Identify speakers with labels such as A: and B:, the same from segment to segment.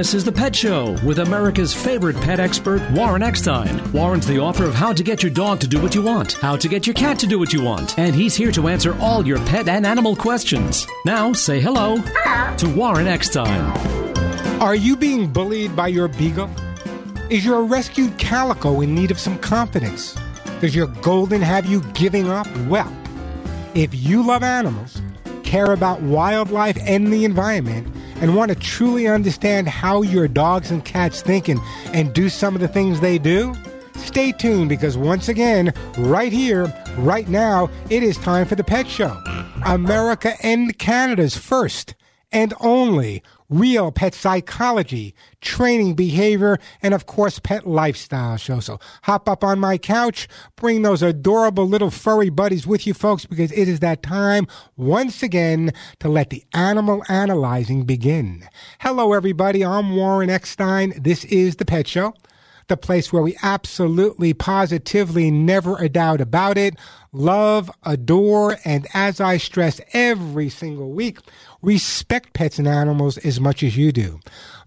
A: This is The Pet Show with America's favorite pet expert, Warren Eckstein. Warren's the author of How to Get Your Dog to Do What You Want, How to Get Your Cat to Do What You Want, and he's here to answer all your pet and animal questions. Now, say hello, to Warren Eckstein.
B: Are you being bullied by your beagle? Is your rescued calico in need of some confidence? Does your golden have you giving up? Well, if you love animals, care about wildlife and the environment, and want to truly understand how your dogs and cats think and, and do some of the things they do, stay tuned because once again, right here, right now, it is time for the Pet Show. America and Canada's first and only real pet psychology, training behavior, and of course, pet lifestyle show. So hop up on my couch, bring those adorable little furry buddies with you, folks, because it is that time once again to let the animal analyzing begin. Hello, everybody. I'm Warren Eckstein. This is the Pet Show the place where we absolutely, positively, never a doubt about it, love, adore, and as I stress every single week, respect pets and animals as much as you do.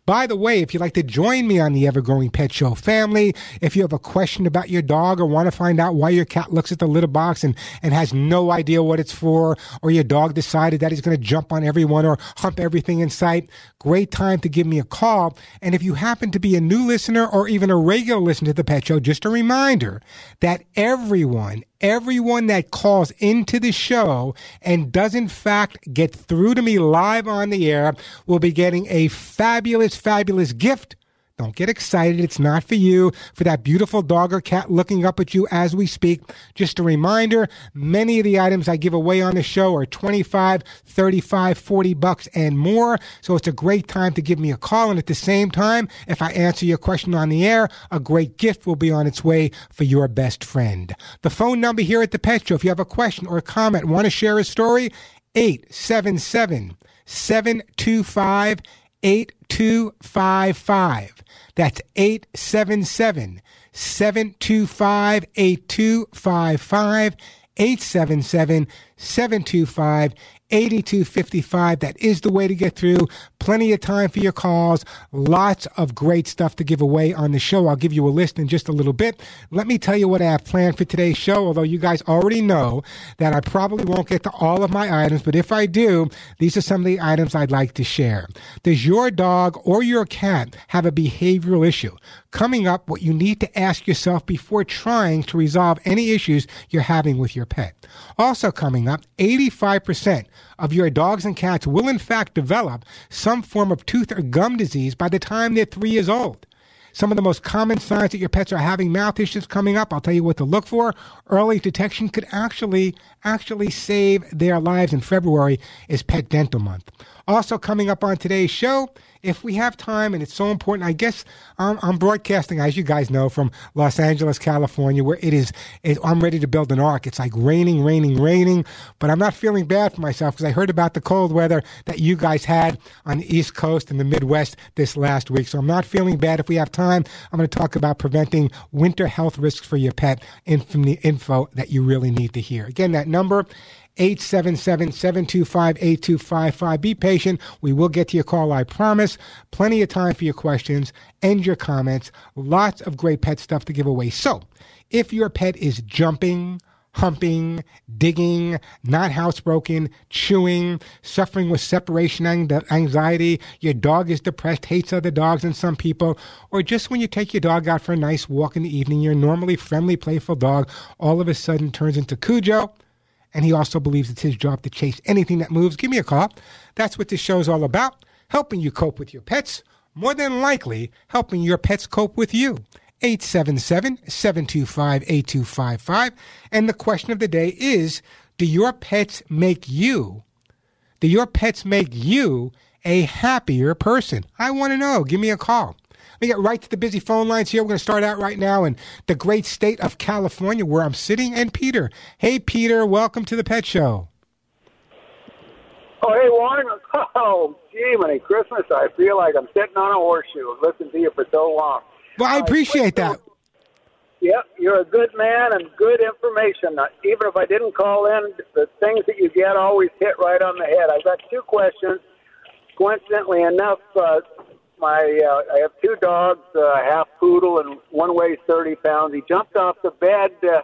B: By the way, if you'd like to join me on the Ever Growing Pet Show family, if you have a question about your dog or want to find out why your cat looks at the litter box and, and has no idea what it's for, or your dog decided that he's going to jump on everyone or hump everything in sight, great time to give me a call. And if you happen to be a new listener or even a regular listener to the Pet Show, just a reminder that everyone, everyone that calls into the show and does in fact get through to me live on the air will be getting a fabulous, fabulous gift don't get excited. It's not for you, for that beautiful dog or cat looking up at you as we speak. Just a reminder, many of the items I give away on the show are 25, 35, 40 bucks and more. So it's a great time to give me a call. And at the same time, if I answer your question on the air, a great gift will be on its way for your best friend. The phone number here at the Pet Show, if you have a question or a comment, want to share a story, 877 725 8255. That's 877 725 8255. 877 725 8255. That is the way to get through. Plenty of time for your calls. Lots of great stuff to give away on the show. I'll give you a list in just a little bit. Let me tell you what I have planned for today's show, although you guys already know that I probably won't get to all of my items, but if I do, these are some of the items I'd like to share. Does your dog or your cat have a behavioral issue? Coming up, what you need to ask yourself before trying to resolve any issues you're having with your pet. Also coming up, 85% of your dogs and cats will in fact develop some form of tooth or gum disease by the time they're three years old. Some of the most common signs that your pets are having mouth issues coming up, I'll tell you what to look for. Early detection could actually actually save their lives in February is Pet Dental Month. Also coming up on today's show, if we have time, and it's so important, I guess I'm, I'm broadcasting, as you guys know, from Los Angeles, California, where it is, it, I'm ready to build an ark. It's like raining, raining, raining, but I'm not feeling bad for myself because I heard about the cold weather that you guys had on the East Coast and the Midwest this last week. So I'm not feeling bad. If we have time, I'm going to talk about preventing winter health risks for your pet and from the info that you really need to hear. Again, that number 877 725 8255. Be patient. We will get to your call, I promise. Plenty of time for your questions and your comments. Lots of great pet stuff to give away. So, if your pet is jumping, humping, digging, not housebroken, chewing, suffering with separation anxiety, your dog is depressed, hates other dogs and some people, or just when you take your dog out for a nice walk in the evening, your normally friendly, playful dog all of a sudden turns into Cujo, and he also believes it's his job to chase anything that moves, give me a call. That's what this show is all about helping you cope with your pets, more than likely, helping your pets cope with you. 877 725 8255. And the question of the day is Do your pets make you? Do your pets make you a happier person? I want to know. Give me a call. We get right to the busy phone lines here. We're going to start out right now in the great state of California where I'm sitting. And Peter. Hey, Peter, welcome to the Pet Show.
C: Oh, hey, Warren. Oh, gee, Merry Christmas. I feel like I'm sitting on a horseshoe. Listening to you for so long.
B: Well, I appreciate that.
C: Yep, you're a good man and good information. Uh, even if I didn't call in, the things that you get always hit right on the head. I've got two questions. Coincidentally enough, uh, my uh, I have two dogs, uh, half poodle, and one weighs 30 pounds. He jumped off the bed uh,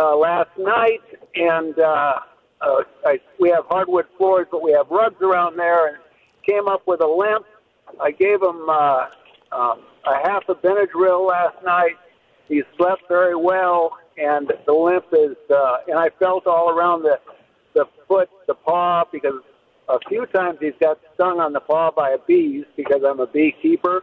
C: uh, last night, and uh, uh, I, we have hardwood floors, but we have rugs around there, and came up with a limp. I gave him uh, um, a half a Benadryl last night. He slept very well, and the limp is. Uh, and I felt all around the the foot, the paw, because a few times he's got stung on the paw by a bees because I'm a beekeeper.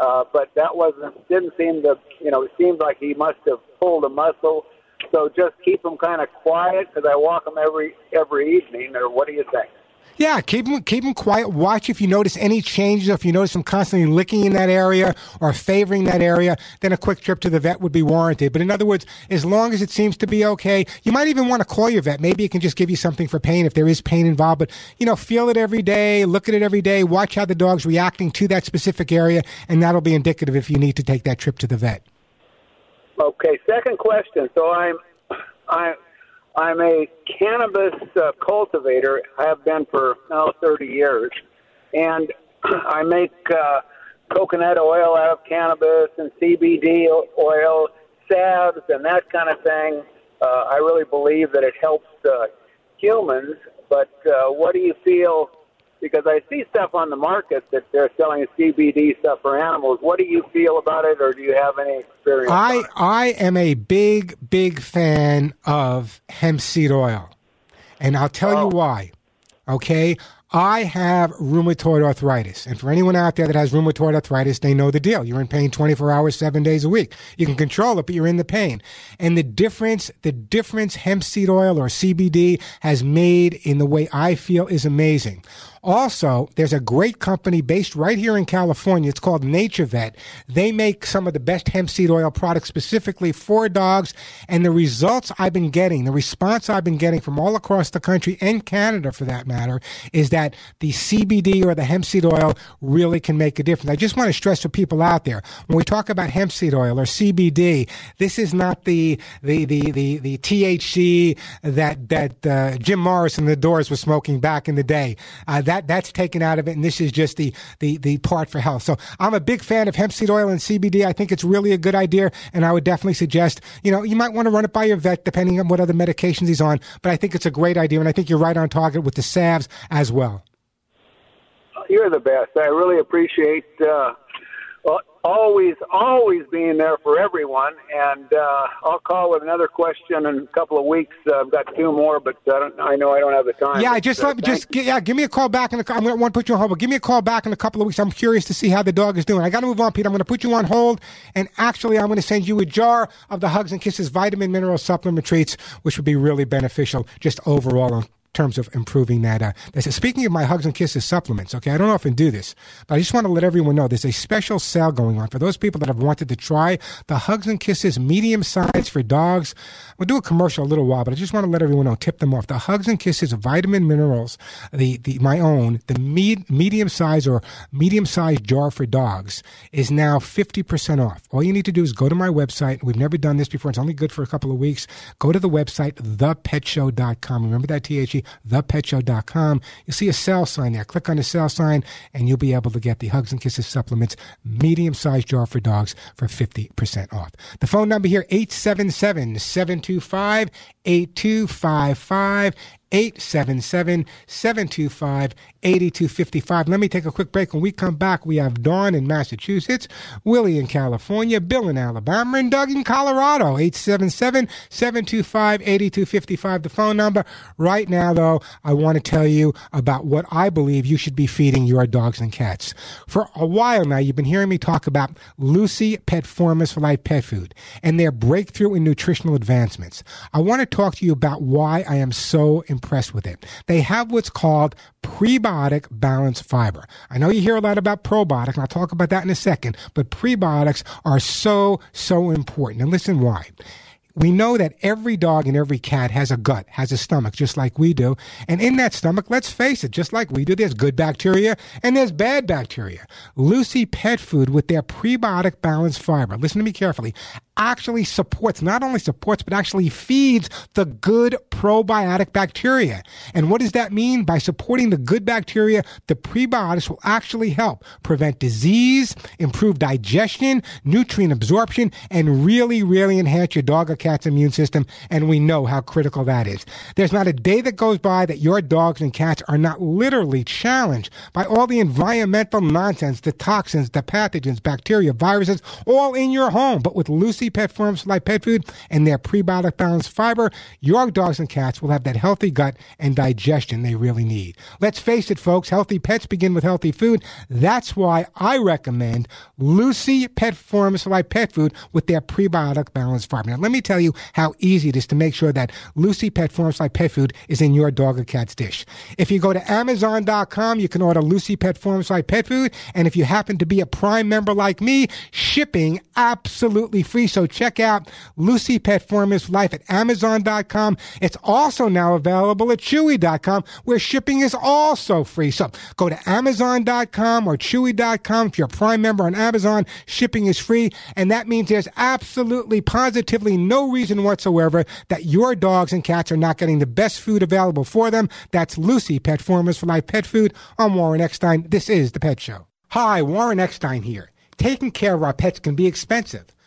C: Uh, but that wasn't didn't seem to you know it seemed like he must have pulled a muscle. So just keep him kind of quiet because I walk him every every evening. Or what do you think?
B: Yeah, keep them keep them quiet. Watch if you notice any changes. If you notice them constantly licking in that area or favoring that area, then a quick trip to the vet would be warranted. But in other words, as long as it seems to be okay, you might even want to call your vet. Maybe it can just give you something for pain if there is pain involved. But you know, feel it every day, look at it every day, watch how the dog's reacting to that specific area, and that'll be indicative if you need to take that trip to the vet.
C: Okay. Second question. So I'm I I'm a cannabis uh, cultivator. I have been for now 30 years, and I make uh, coconut oil out of cannabis and CBD oil, salves, and that kind of thing. Uh, I really believe that it helps uh, humans. But uh, what do you feel because I see stuff on the market that they're selling CBD stuff for animals. What do you feel about it, or do you have any experience?
B: I I am a big big fan of hemp seed oil, and I'll tell oh. you why. Okay, I have rheumatoid arthritis. And for anyone out there that has rheumatoid arthritis, they know the deal. You're in pain 24 hours, seven days a week. You can control it, but you're in the pain. And the difference, the difference hemp seed oil or CBD has made in the way I feel is amazing. Also, there's a great company based right here in California. It's called NaturVet. They make some of the best hemp seed oil products specifically for dogs. And the results I've been getting, the response I've been getting from all across the country and Canada for that matter, is that the CBD or the hemp seed oil really can make a difference. I just want to stress for people out there when we talk about hemp seed oil or CBD, this is not the the the the, the THC that that uh, Jim Morrison and the Doors were smoking back in the day. Uh, that that that's taken out of it, and this is just the the the part for health. So I'm a big fan of hemp seed oil and CBD. I think it's really a good idea, and I would definitely suggest you know you might want to run it by your vet depending on what other medications he's on. But I think it's a great idea, and I think you're right on target with the salves as well.
C: You're the best. I really appreciate. Uh always, always being there for everyone. And uh, I'll call with another question in a couple of weeks. Uh, I've got two more, but I, don't, I know I don't have the time.
B: Yeah, just
C: uh,
B: let, just yeah, give me a call back. In a, I'm going to want to put you on hold, but give me a call back in a couple of weeks. I'm curious to see how the dog is doing. I got to move on, Pete. I'm going to put you on hold, and actually, I'm going to send you a jar of the Hugs and Kisses vitamin mineral supplement treats, which would be really beneficial just overall terms of improving that. Uh, speaking of my Hugs and Kisses supplements, okay, I don't often do this, but I just want to let everyone know there's a special sale going on for those people that have wanted to try the Hugs and Kisses medium size for dogs. We'll do a commercial a little while, but I just want to let everyone know, tip them off. The Hugs and Kisses vitamin minerals, the, the my own, the med, medium size or medium size jar for dogs is now 50% off. All you need to do is go to my website. We've never done this before. It's only good for a couple of weeks. Go to the website, thepetshow.com. Remember that, THE? thepetshow.com. You'll see a sale sign there. Click on the sale sign and you'll be able to get the Hugs and Kisses supplements, medium sized jar for dogs for 50% off. The phone number here, 877 725 8255. 877 725 8255. Let me take a quick break. When we come back, we have Dawn in Massachusetts, Willie in California, Bill in Alabama, and Doug in Colorado. 877 725 8255, the phone number. Right now, though, I want to tell you about what I believe you should be feeding your dogs and cats. For a while now, you've been hearing me talk about Lucy Pet Formulas for Life Pet Food and their breakthrough in nutritional advancements. I want to talk to you about why I am so impressed with it. They have what's called prebiotic balanced fiber. I know you hear a lot about probiotic, and I'll talk about that in a second, but prebiotics are so, so important. And listen why we know that every dog and every cat has a gut, has a stomach, just like we do. And in that stomach, let's face it, just like we do, there's good bacteria and there's bad bacteria. Lucy Pet Food with their prebiotic balanced fiber, listen to me carefully, actually supports, not only supports, but actually feeds the good probiotic bacteria. And what does that mean? By supporting the good bacteria, the prebiotics will actually help prevent disease, improve digestion, nutrient absorption, and really, really enhance your dog or cat's immune system. And we know how critical that is. There's not a day that goes by that your dogs and cats are not literally challenged by all the environmental nonsense, the toxins, the pathogens, bacteria, viruses, all in your home. But with Lucy Pet Formulas Life pet food and their prebiotic balanced fiber, your dogs and cats will have that healthy gut and digestion they really need. Let's face it, folks, healthy pets begin with healthy food. That's why I recommend Lucy Pet Formulas Life pet food with their prebiotic balanced fiber. Now, let me tell you how easy it is to make sure that Lucy Pet Formulas Life pet food is in your dog or cat's dish. If you go to Amazon.com, you can order Lucy Pet Formulas Life pet food. And if you happen to be a Prime member like me, shipping absolutely free. So check out Lucy Pet Formulas Life at Amazon.com. It's also now available at Chewy.com where shipping is also free. So go to Amazon.com or Chewy.com. If you're a Prime member on Amazon, shipping is free. And that means there's absolutely positively no reason whatsoever that your dogs and cats are not getting the best food available for them. That's Lucy Pet Formulas for Life Pet Food. I'm Warren Eckstein. This is The Pet Show. Hi, Warren Eckstein here. Taking care of our pets can be expensive.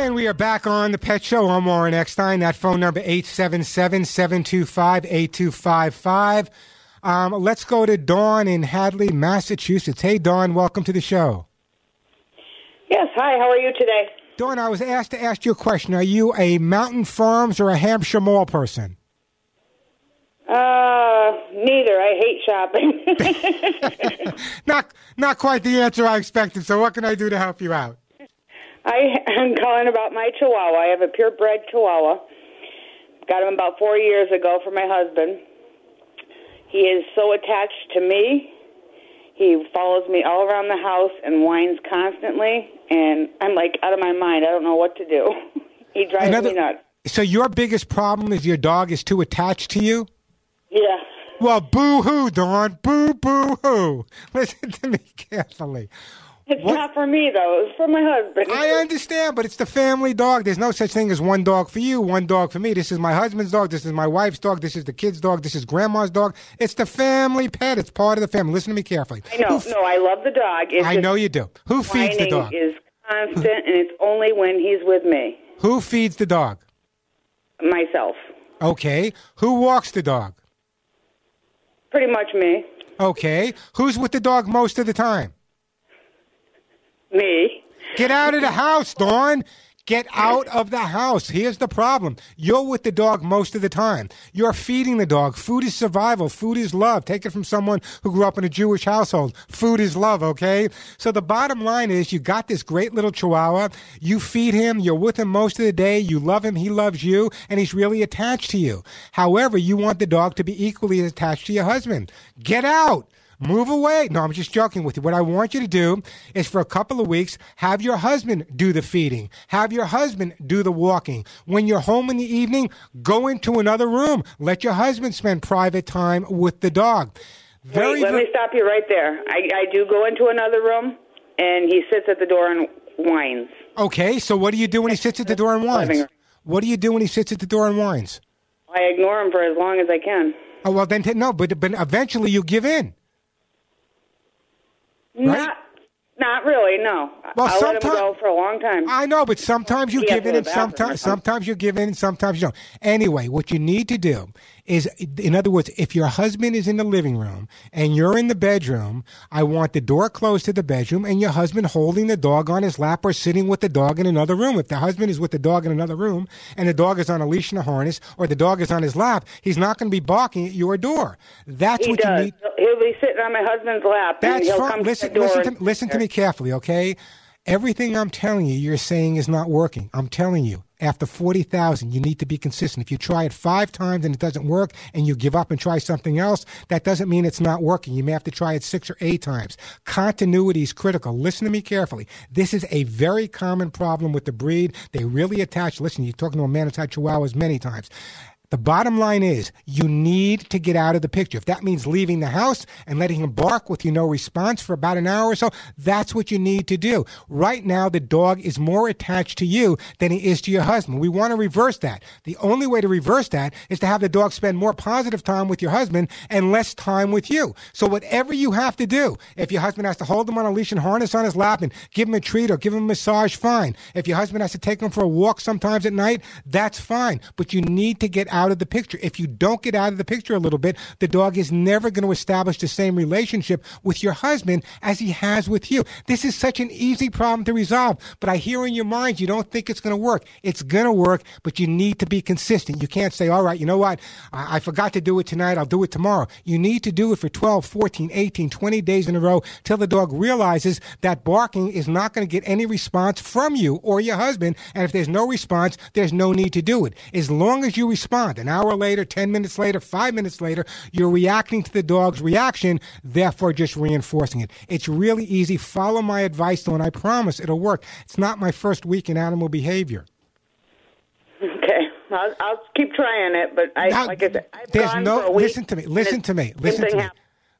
B: And we are back on the Pet Show. I'm Warren Eckstein. That phone number 877-725-8255. Um, let's go to Dawn in Hadley, Massachusetts. Hey, Dawn, welcome to the show.
D: Yes, hi, how are you today?
B: Dawn, I was asked to ask you a question. Are you a Mountain Farms or a Hampshire Mall person?
D: Uh, neither. I hate shopping.
B: not, not quite the answer I expected. So, what can I do to help you out?
D: I am calling about my Chihuahua. I have a purebred Chihuahua. Got him about four years ago for my husband. He is so attached to me. He follows me all around the house and whines constantly, and I'm like out of my mind. I don't know what to do. he drives
B: Another-
D: me nuts.
B: So, your biggest problem is your dog is too attached to you?
D: Yeah.
B: Well, boo hoo, Dawn. Boo, boo hoo. Listen to me carefully.
D: It's
B: What-
D: not for me though. It's for my husband.
B: I understand, but it's the family dog. There's no such thing as one dog for you, one dog for me. This is my husband's dog. This is my wife's dog. This is the kid's dog. This is grandma's dog. It's the family pet. It's part of the family. Listen to me carefully.
D: I know.
B: F-
D: No, I love the dog. It's
B: I know you do. Who feeds the dog?
D: is constant, and it's only when he's with me.
B: Who feeds the dog?
D: Myself.
B: Okay. Who walks the dog?
D: Pretty much me.
B: Okay. Who's with the dog most of the time?
D: Me.
B: Get out of the house, Dawn. Get out of the house. Here's the problem. You're with the dog most of the time. You're feeding the dog. Food is survival. Food is love. Take it from someone who grew up in a Jewish household. Food is love, okay? So the bottom line is you got this great little chihuahua. You feed him. You're with him most of the day. You love him. He loves you. And he's really attached to you. However, you want the dog to be equally attached to your husband. Get out. Move away. No, I'm just joking with you. What I want you to do is for a couple of weeks, have your husband do the feeding. Have your husband do the walking. When you're home in the evening, go into another room. Let your husband spend private time with the dog. Very,
D: Wait, let
B: very-
D: me stop you right there. I, I do go into another room, and he sits at the door and whines.
B: okay, so what do you do when he sits at the door and whines? What do you do when he sits at the door and whines?
D: I ignore him for as long as I can.
B: Oh, well, then, t- no, but, but eventually you give in. Right?
D: Not, not really. No.
B: Well,
D: I'll let him go for a long time.
B: I know, but sometimes you
D: He
B: give in, and
D: to the bathroom or
B: sometimes sometimes you give in, and sometimes you don't. Anyway, what you need to do is, in other words, if your husband is in the living room and you're in the bedroom, I want the door closed to the bedroom and your husband holding the dog on his lap or sitting with the dog in another room. If the husband is with the dog in another room and the dog is on a leash and a harness or the dog is on his lap, he's not going to be barking at your door. That's
D: he
B: what
D: does.
B: you need.
D: He'll be sitting on my husband's lap,
B: That's fine. Listen,
D: to
B: listen, to, listen to me carefully, okay? Everything I'm telling you, you're saying is not working. I'm telling you, after 40,000, you need to be consistent. If you try it five times and it doesn't work and you give up and try something else, that doesn't mean it's not working. You may have to try it six or eight times. Continuity is critical. Listen to me carefully. This is a very common problem with the breed. They really attach, listen, you're talking to a man who's had chihuahuas many times. The bottom line is you need to get out of the picture. If that means leaving the house and letting him bark with you no response for about an hour or so, that's what you need to do. Right now, the dog is more attached to you than he is to your husband. We want to reverse that. The only way to reverse that is to have the dog spend more positive time with your husband and less time with you. So whatever you have to do, if your husband has to hold him on a leash and harness on his lap and give him a treat or give him a massage, fine. If your husband has to take him for a walk sometimes at night, that's fine. But you need to get out out of the picture. If you don't get out of the picture a little bit, the dog is never going to establish the same relationship with your husband as he has with you. This is such an easy problem to resolve, but I hear in your mind you don't think it's going to work. It's going to work, but you need to be consistent. You can't say, all right, you know what? I, I forgot to do it tonight. I'll do it tomorrow. You need to do it for 12, 14, 18, 20 days in a row till the dog realizes that barking is not going to get any response from you or your husband. And if there's no response, there's no need to do it. As long as you respond, an hour later, 10 minutes later, five minutes later, you're reacting to the dog's reaction, therefore just reinforcing it. It's really easy. Follow my advice, though, and I promise it'll work. It's not my first week in animal behavior.
D: Okay. I'll, I'll keep trying it, but I, now, like I said, I've
B: there's no, listen to me, listen to me, listen to me.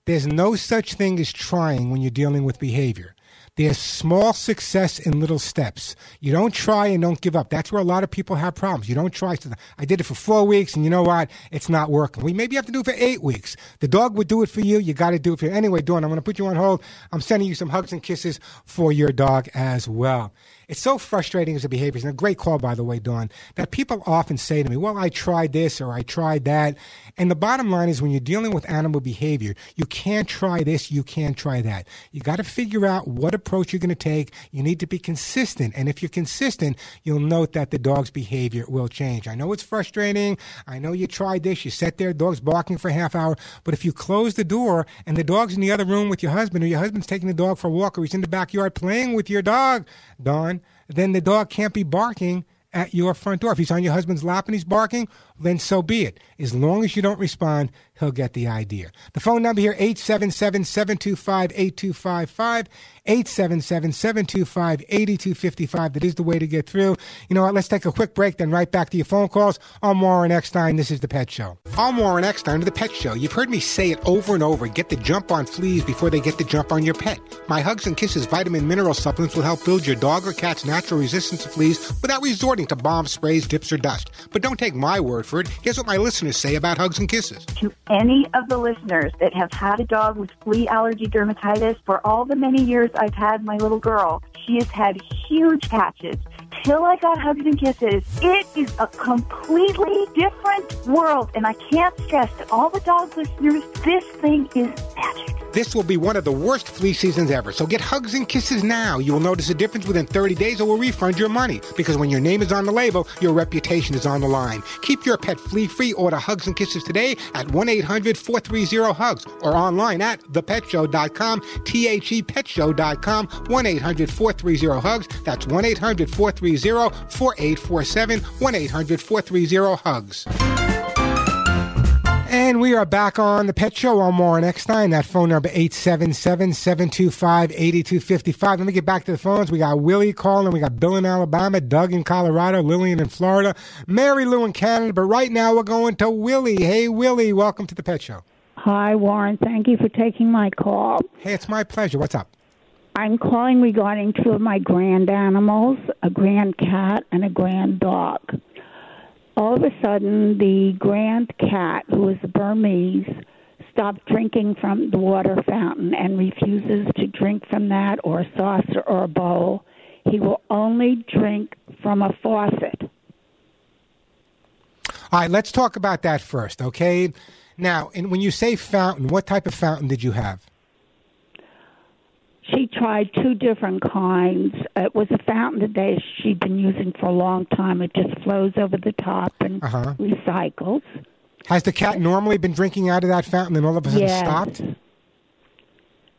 B: There's no such thing as trying when you're dealing with behavior. There's small success in little steps. You don't try and don't give up. That's where a lot of people have problems. You don't try. I did it for four weeks, and you know what? It's not working. We maybe have to do it for eight weeks. The dog would do it for you. You got to do it for you. Anyway, Dawn, I'm going to put you on hold. I'm sending you some hugs and kisses for your dog as well. It's so frustrating as a behavior. And a great call, by the way, Dawn, that people often say to me, well, I tried this or I tried that. And the bottom line is when you're dealing with animal behavior, you can't try this, you can't try that. You got to figure out what approach you're going to take. You need to be consistent. And if you're consistent, you'll note that the dog's behavior will change. I know it's frustrating. I know you tried this. You sat there, dog's barking for a half hour. But if you close the door and the dog's in the other room with your husband or your husband's taking the dog for a walk or he's in the backyard playing with your dog, Dawn, then the dog can't be barking at your front door. If he's on your husband's lap and he's barking, then so be it. As long as you don't respond, he'll get the idea. The phone number here, 877-725-8255, 877-725-8255. That is the way to get through. You know what? Let's take a quick break, then right back to your phone calls. I'm Warren Eckstein. This is The Pet Show. I'm Warren Eckstein of The Pet Show. You've heard me say it over and over. Get the jump on fleas before they get the jump on your pet. My Hugs and Kisses vitamin mineral supplements will help build your dog or cat's natural resistance to fleas without resorting to bomb sprays, dips, or dust. But don't take my word for it. Here's what my listeners say about Hugs and Kisses.
E: To any of the listeners that have had a dog with flea allergy dermatitis for all the many years I've had my little girl, she has had huge patches. Till I got hugs and kisses, it is a completely different world. And I can't stress to all the dog listeners, this thing is magic.
B: This will be one of the worst flea seasons ever, so get hugs and kisses now. You will notice a difference within 30 days or we'll refund your money. Because when your name is on the label, your reputation is on the line. Keep your pet flea free. Order hugs and kisses today at 1 800 430 HUGS or online at thepetshow.com, T H E petshow.com, 1 800 430 HUGS. That's 1 800 430 4847, 1 800 430 HUGS. And we are back on the Pet Show on Warren Eckstein. That phone number 877-725-8255. Let me get back to the phones. We got Willie calling. We got Bill in Alabama, Doug in Colorado, Lillian in Florida, Mary Lou in Canada. But right now we're going to Willie. Hey, Willie, welcome to the Pet Show.
F: Hi, Warren. Thank you for taking my call.
B: Hey, it's my pleasure. What's up?
F: I'm calling regarding two of my grand animals, a grand cat and a grand dog all of a sudden, the grand cat, who is a Burmese, stopped drinking from the water fountain and refuses to drink from that or a saucer or a bowl. He will only drink from a faucet.
B: All right, let's talk about that first, okay? Now, and when you say fountain, what type of fountain did you have?
F: She tried two different kinds. It was a fountain that they she'd been using for a long time. It just flows over the top and uh-huh. recycles.
B: Has the cat normally been drinking out of that fountain and all of a sudden
F: yes.
B: stopped?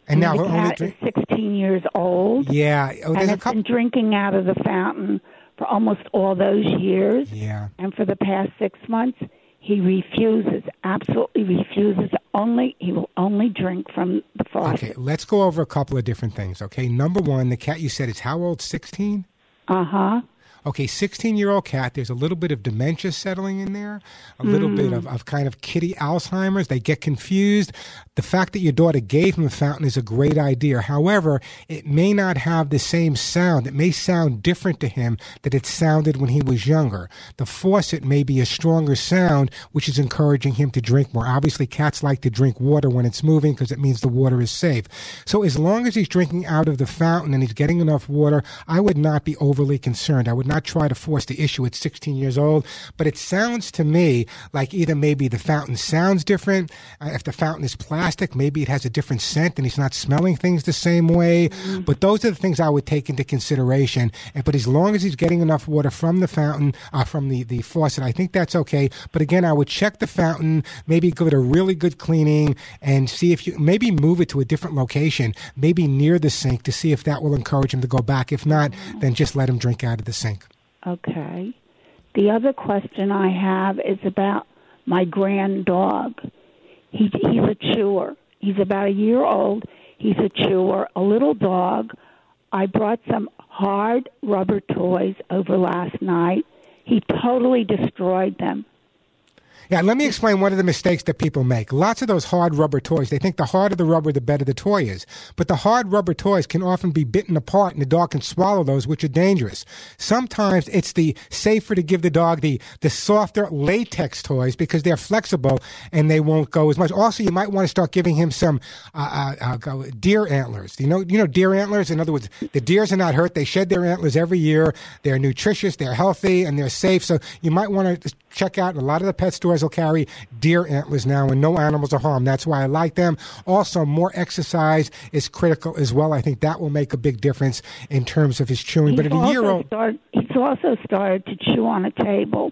B: And now
F: the cat
B: drink.
F: is 16 years old.
B: Yeah. Oh,
F: and it's
B: couple.
F: been drinking out of the fountain for almost all those years.
B: Yeah.
F: And for the past six months, he refuses, absolutely refuses. Only he will only drink from the faucet.
B: Okay, let's go over a couple of different things. Okay, number one, the cat you said is how old? 16?
F: Uh huh.
B: Okay, 16 year old cat, there's a little bit of dementia settling in there, a little bit of, of kind of kitty Alzheimer's. They get confused. The fact that your daughter gave him a fountain is a great idea. However, it may not have the same sound. It may sound different to him that it sounded when he was younger. The faucet may be a stronger sound, which is encouraging him to drink more. Obviously, cats like to drink water when it's moving because it means the water is safe. So as long as he's drinking out of the fountain and he's getting enough water, I would not be overly concerned. I would not try to force the issue at 16 years old, but it sounds to me like either maybe the fountain sounds different. Uh, if the fountain is plastic, maybe it has a different scent and he's not smelling things the same way. But those are the things I would take into consideration. And, but as long as he's getting enough water from the fountain, uh, from the, the faucet, I think that's okay. But again, I would check the fountain, maybe give it a really good cleaning and see if you maybe move it to a different location, maybe near the sink to see if that will encourage him to go back. If not, then just let him drink out of the sink.
F: Okay. The other question I have is about my grand dog. He, he's a chewer. He's about a year old. He's a chewer, a little dog. I brought some hard rubber toys over last night. He totally destroyed them.
B: Yeah, let me explain one of the mistakes that people make. Lots of those hard rubber toys, they think the harder the rubber, the better the toy is. But the hard rubber toys can often be bitten apart and the dog can swallow those, which are dangerous. Sometimes it's the safer to give the dog the, the softer latex toys because they're flexible and they won't go as much. Also, you might want to start giving him some uh, uh, uh, deer antlers. You know, you know deer antlers. In other words, the deers are not hurt. They shed their antlers every year. They're nutritious, they're healthy, and they're safe. So you might want to check out. A lot of the pet stores will carry deer antlers now, and no animals are harmed. That's why I like them. Also, more exercise is critical as well. I think that will make a big difference in terms of his chewing. But
F: He's
B: at a year old,
F: start, he's also started to chew on a table.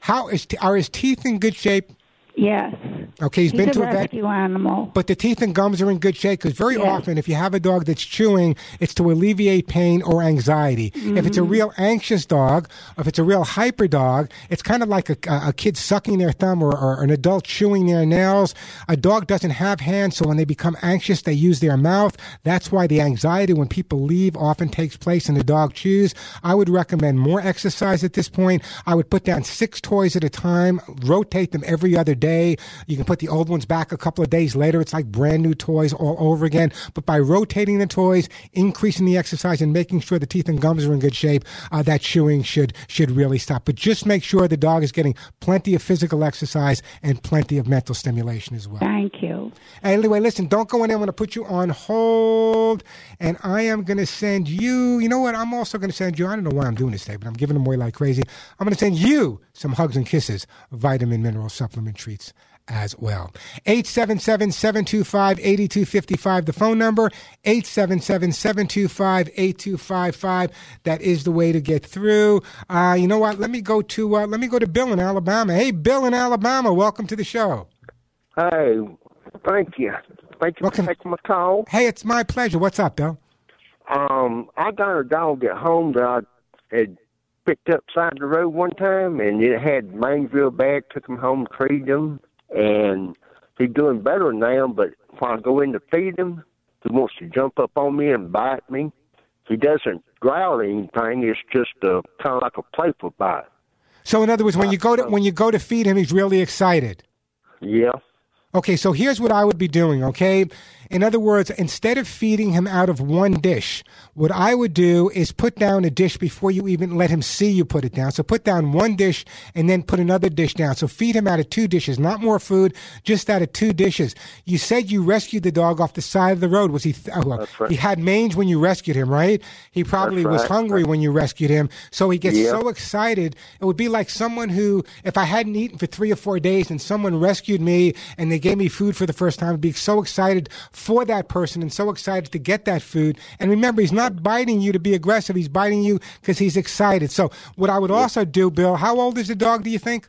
B: how is are his teeth in good shape?
F: Yes.
B: Okay, he's
F: He's
B: been
F: a
B: to a vet.
F: rescue animal.
B: But the teeth and gums are in good shape because very
F: Yes.
B: often, if you have a dog that's chewing, it's to alleviate pain or anxiety. If it's a mm-hmm. real anxious dog, if it's a real hyper dog, it's kind of like a, a kid sucking their thumb or, or an adult chewing their nails. A dog doesn't have hands, so when they become anxious, they use their mouth. That's why the anxiety when people leave often takes place and the dog chews. I would recommend more exercise at this point. I would put down six toys at a time, rotate them every other day. You can put the old ones back a couple of days later. It's like brand new toys all over again. But by rotating the toys, increasing the exercise, and making sure the teeth and gums are in good shape, uh, that chewing should should really stop. But just make sure the dog is getting plenty of physical exercise and plenty of mental stimulation as well.
F: Thank you.
B: Anyway, listen, don't go in there. I'm going to put you on hold, and I am going to send you. You know what? I'm also going to send you. I don't know why I'm doing this today, but I'm giving them away like crazy. I'm going to send you some hugs and kisses, vitamin mineral supplement treats as well. 877-725-8255, the phone number, 877-725-8255. That is the way to get through. Uh, you know what? Let me go to, uh, let me go to Bill in Alabama. Hey, Bill in Alabama, welcome to the show.
G: Hey, thank you. Thank you
B: Welcome.
G: for taking my call.
B: Hey, it's my pleasure. What's up, Bill?
G: Um, I got a dog at home that I had picked up side of the road one time, and it had mange real bad. Took him home, treated him, and he's doing better now. But when I go in to feed him, he wants to jump up on me and bite me. He doesn't growl or anything. It's just uh, kind of like a playful bite.
B: So, in other words, when you go to when you go to feed him, he's really excited.
G: Yeah.
B: Okay, so here's what I would be doing, okay? In other words, instead of feeding him out of one dish, what I would do is put down a dish before you even let him see you put it down. So put down one dish and then put another dish down. So feed him out of two dishes, not more food, just out of two dishes. You said you rescued the dog off the side of the road. Was he, th- oh, well,
G: right.
B: he had mange when you rescued him, right? He probably
G: That's
B: was
G: right.
B: hungry when you rescued him. So he gets
G: Yeah.
B: so excited. It would be like someone who, if I hadn't eaten for three or four days and someone rescued me and they gave me food for the first time, I'd be so excited for that person and so excited to get that food. And remember, he's not biting you to be aggressive. He's biting you because he's excited. So what I would also do, Bill, how old is the dog, do you think?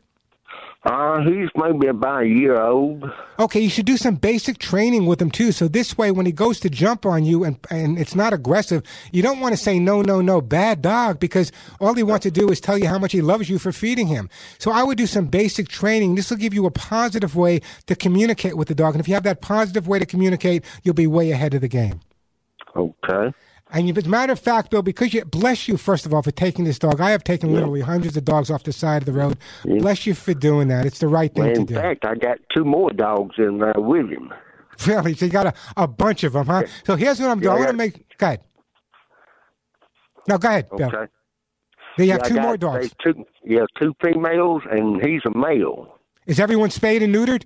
G: Uh, he's maybe about a year old.
B: Okay, you should do some basic training with him too. So this way, when he goes to jump on you and and it's not aggressive, you don't want to say no, no, no, bad dog, because all he wants to do is tell you how much he loves you for feeding him. So I would do some basic training. This will give you a positive way to communicate with the dog, and if you have that positive way to communicate, you'll be way ahead of the game.
G: Okay.
B: And if, as a matter of fact, Bill, because you bless you first of all for taking this dog. I have taken literally hundreds of dogs off the side of the road. Bless you for doing that. It's the right thing
G: Well,
B: to do.
G: in fact, I got two more dogs in there with him.
B: Really? So you got a, a bunch of them, huh? So here's what I'm doing. I
G: Yeah,
B: want to make. Go ahead. No, go ahead, Bill.
G: Okay.
B: They have
G: Yeah,
B: two
G: got-
B: more dogs.
G: Two, yeah, two females, and he's a male.
B: Is everyone spayed and neutered?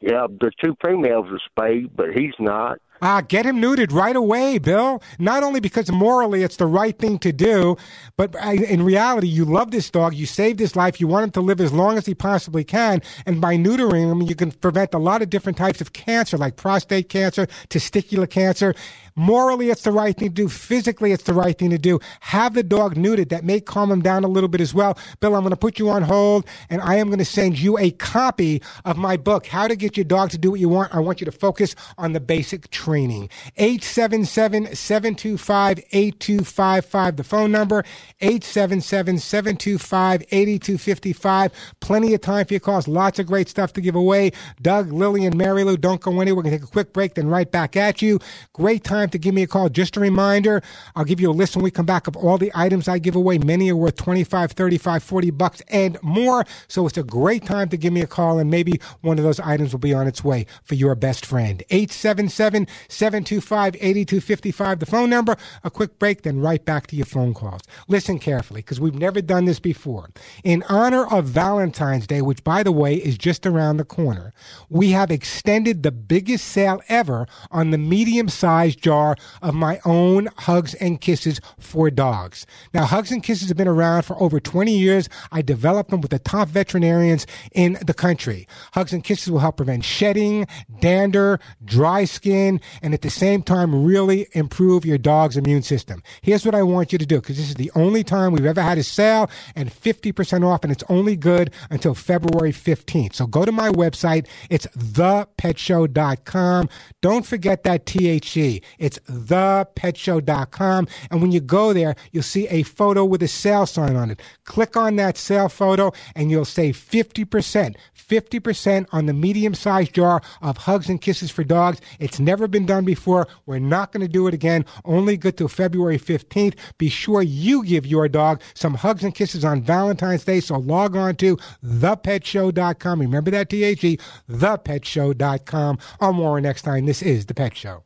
G: Yeah, the two females are spayed, but he's not.
B: Ah, get him neutered right away, Bill. Not only because morally it's the right thing to do, but in reality, you love this dog. You saved his life. You want him to live as long as he possibly can. And by neutering him, you can prevent a lot of different types of cancer, like prostate cancer, testicular cancer. Morally, it's the right thing to do. Physically, it's the right thing to do. Have the dog neutered. That may calm him down a little bit as well. Bill, I'm going to put you on hold, and I am going to send you a copy of my book, How to Get Your Dog to Do What You Want. I want you to focus on the basic training. 877 725 8255, the phone number. 877 725 8255. Plenty of time for your calls. Lots of great stuff to give away. Doug, Lily, and Mary Lou, don't go anywhere. We're going to take a quick break, then right back at you. Great time to give me a call. Just a reminder, I'll give you a list when we come back of all the items I give away. Many are worth 25, 35, 40 bucks and more. So it's a great time to give me a call and maybe one of those items will be on its way for your best friend. 877-725-8255, the phone number. A quick break, then right back to your phone calls. Listen carefully because we've never done this before. In honor of Valentine's Day, which by the way is just around the corner, we have extended the biggest sale ever on the medium sized jar of my own Hugs and Kisses for dogs. Now, Hugs and Kisses have been around for over 20 years. I developed them with the top veterinarians in the country. Hugs and Kisses will help prevent shedding, dander, dry skin, and at the same time really improve your dog's immune system. Here's what I want you to do because this is the only time we've ever had a sale and 50% off, and it's only good until February 15th. So go to my website. It's thepetshow.com. Don't forget that THE. It's thepetshow.com. And when you go there, you'll see a photo with a sale sign on it. Click on that sale photo and you'll save 50%. 50% on the medium sized jar of hugs and kisses for dogs. It's never been done before. We're not going to do it again. Only good till February 15th. Be sure you give your dog some hugs and kisses on Valentine's Day. So log on to thepetshow.com. Remember that THE, thepetshow.com. I'm Warren Eckstein. This is The Pet Show.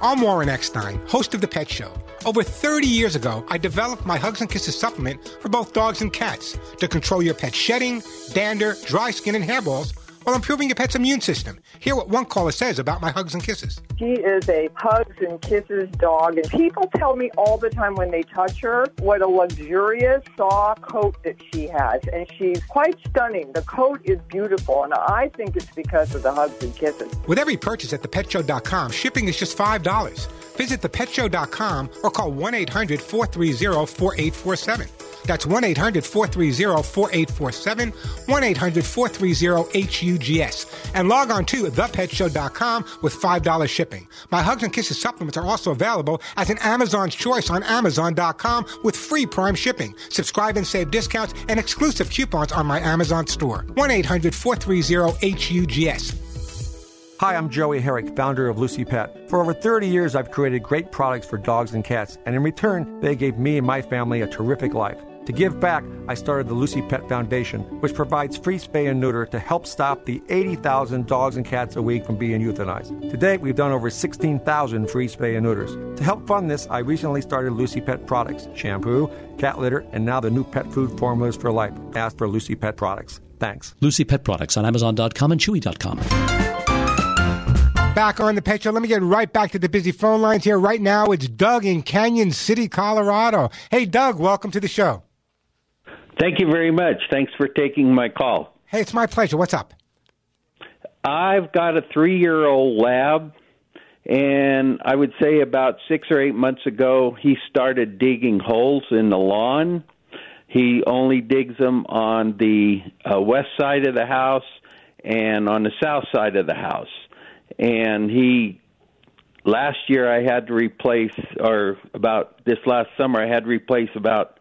B: I'm Warren Eckstein, host of The Pet Show. Over 30 years ago, I developed my Hugs and Kisses supplement for both dogs and cats to control your pet's shedding, dander, dry skin, and hairballs while improving your pet's immune system. Hear what one caller says about my Hugs and Kisses.
H: She is a hugs and kisses dog, and people tell me all the time when they touch her what a luxurious, soft coat that she has, and she's quite stunning. The coat is beautiful, and I think it's because of the hugs and kisses.
B: With every purchase at thepetshow.com, shipping is just $5. Visit thepetshow.com or call 1 800 430 4847. That's 1 800 430 4847, 1 800 430 HUGS. And log on to thepetshow.com with $5 shipping. My Hugs and Kisses supplements are also available as an Amazon's Choice on Amazon.com with free prime shipping. Subscribe and save discounts and exclusive coupons on my Amazon store. 1 800 430 HUGS.
I: Hi, I'm Joey Herrick, founder of Lucy Pet. For over 30 years, I've created great products for dogs and cats, and in return, they gave me and my family a terrific life. To give back, I started the Lucy Pet Foundation, which provides free spay and neuter to help stop the 80,000 dogs and cats a week from being euthanized. To date, we've done over 16,000 free spay and neuters. To help fund this, I recently started Lucy Pet products shampoo, cat litter, and now the new pet food formulas for life. Ask for Lucy Pet products. Thanks.
A: Lucy Pet Products on Amazon.com and Chewy.com.
B: Back on the pet show. Let me get right back to the busy phone lines here. Right now, it's Doug in Cañon City, Colorado. Hey, Doug, welcome to the show.
J: Thank you very much. Thanks for taking my call.
B: Hey, it's my pleasure. What's up?
J: I've got a three year old lab, and I would say about six or eight months ago, he started digging holes in the lawn. He only digs them on the uh, west side of the house and on the south side of the house. And he last year I had to replace, or about this last summer I had to replace about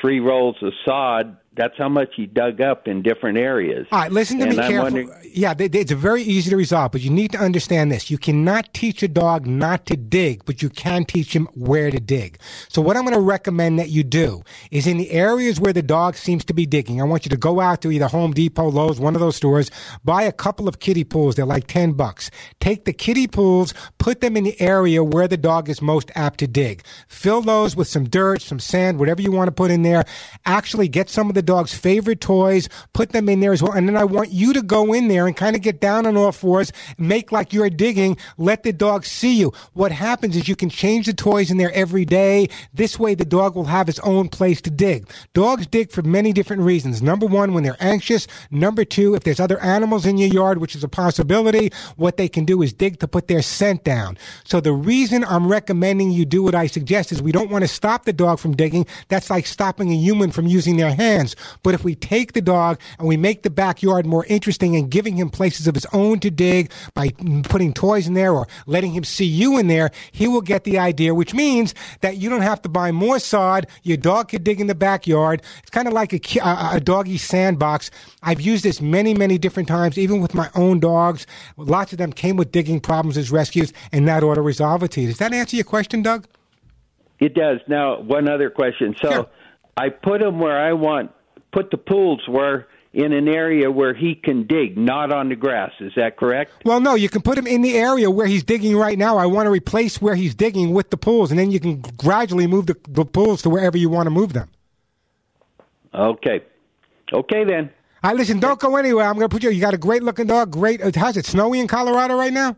J: three rolls of sod that's how much he dug up in different areas.
B: All right, listen to
J: and
B: me
J: I'm
B: carefully.
J: wondering-
B: Yeah, they, they- it's very easy to resolve, but you need to understand this. You cannot teach a dog not to dig, but you can teach him where to dig. So what I'm going to recommend that you do is in the areas where the dog seems to be digging, I want you to go out to either Home Depot, Lowe's, one of those stores, buy a couple of kiddie pools. They're like 10 bucks. Take the kiddie pools, put them in the area where the dog is most apt to dig. Fill those with some dirt, some sand, whatever you want to put in there. Actually get some of the dog's favorite toys, put them in there as well. And then I want you to go in there and kind of get down on all fours, make like you're digging, let the dog see you. What happens is you can change the toys in there every day. This way the dog will have his own place to dig. Dogs dig for many different reasons. Number one, when they're anxious. Number two, if there's other animals in your yard, which is a possibility, what they can do is dig to put their scent down. So the reason I'm recommending you do what I suggest is we don't want to stop the dog from digging. That's like stopping a human from using their hands. But if we take the dog and we make the backyard more interesting and giving him places of his own to dig by putting toys in there or letting him see you in there, he will get the idea, which means that you don't have to buy more sod. Your dog could dig in the backyard. It's kind of like a, a, a doggy sandbox. I've used this many, many different times, even with my own dogs. Lots of them came with digging problems as rescues, and that ought to resolve it to you. Does that answer your question, Doug?
J: It does. Now, one other question. So, I put him where I want. Put the pools where in an area where he can dig, not on the grass. Is that correct?
B: Well, no, you can put him in the area where he's digging right now. I want to replace where he's digging with the pools, and then you can gradually move the, the pools to wherever you want to move them.
J: Okay. Okay then.
B: All right, listen, don't go anywhere. I'm going to put you. You got a great looking dog. Great. uh, How's it snowy in Colorado right now?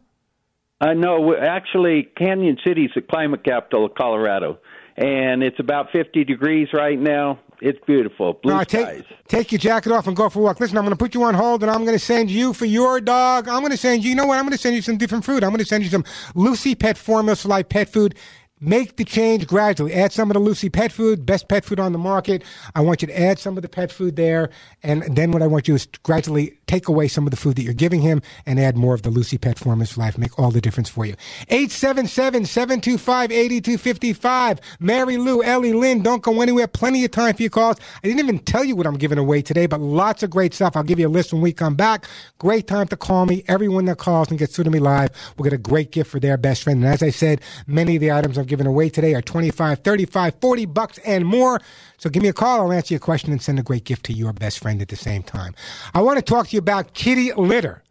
J: Uh, no, actually, Cañon City's the climate capital of Colorado, and it's about 50 degrees right now. It's beautiful. Blue
B: No,
J: skies.
B: take take your jacket off and go for a walk. Listen, I'm going to put you on hold, and I'm going to send you for your dog. I'm going to send you. You know what? I'm going to send you some different food. I'm going to send you some Lucy Pet Formula for Life pet food. Make the change gradually. Add some of the Lucy pet food, best pet food on the market. I want you to add some of the pet food there. And then what I want you is to gradually take away some of the food that you're giving him and add more of the Lucy Pet Formulas for Life. Make all the difference for you. 877-725-8255. Mary Lou, Ellie Lynn, don't go anywhere. Plenty of time for your calls. I didn't even tell you what I'm giving away today, but lots of great stuff. I'll give you a list when we come back. Great time to call me. Everyone that calls and gets through to me live will get a great gift for their best friend. And as I said, many of the items I'm giving away today are 25, 35, 40 bucks and more. So give me a call. I'll answer your question and send a great gift to your best friend at the same time. I want to talk to you about kitty litter.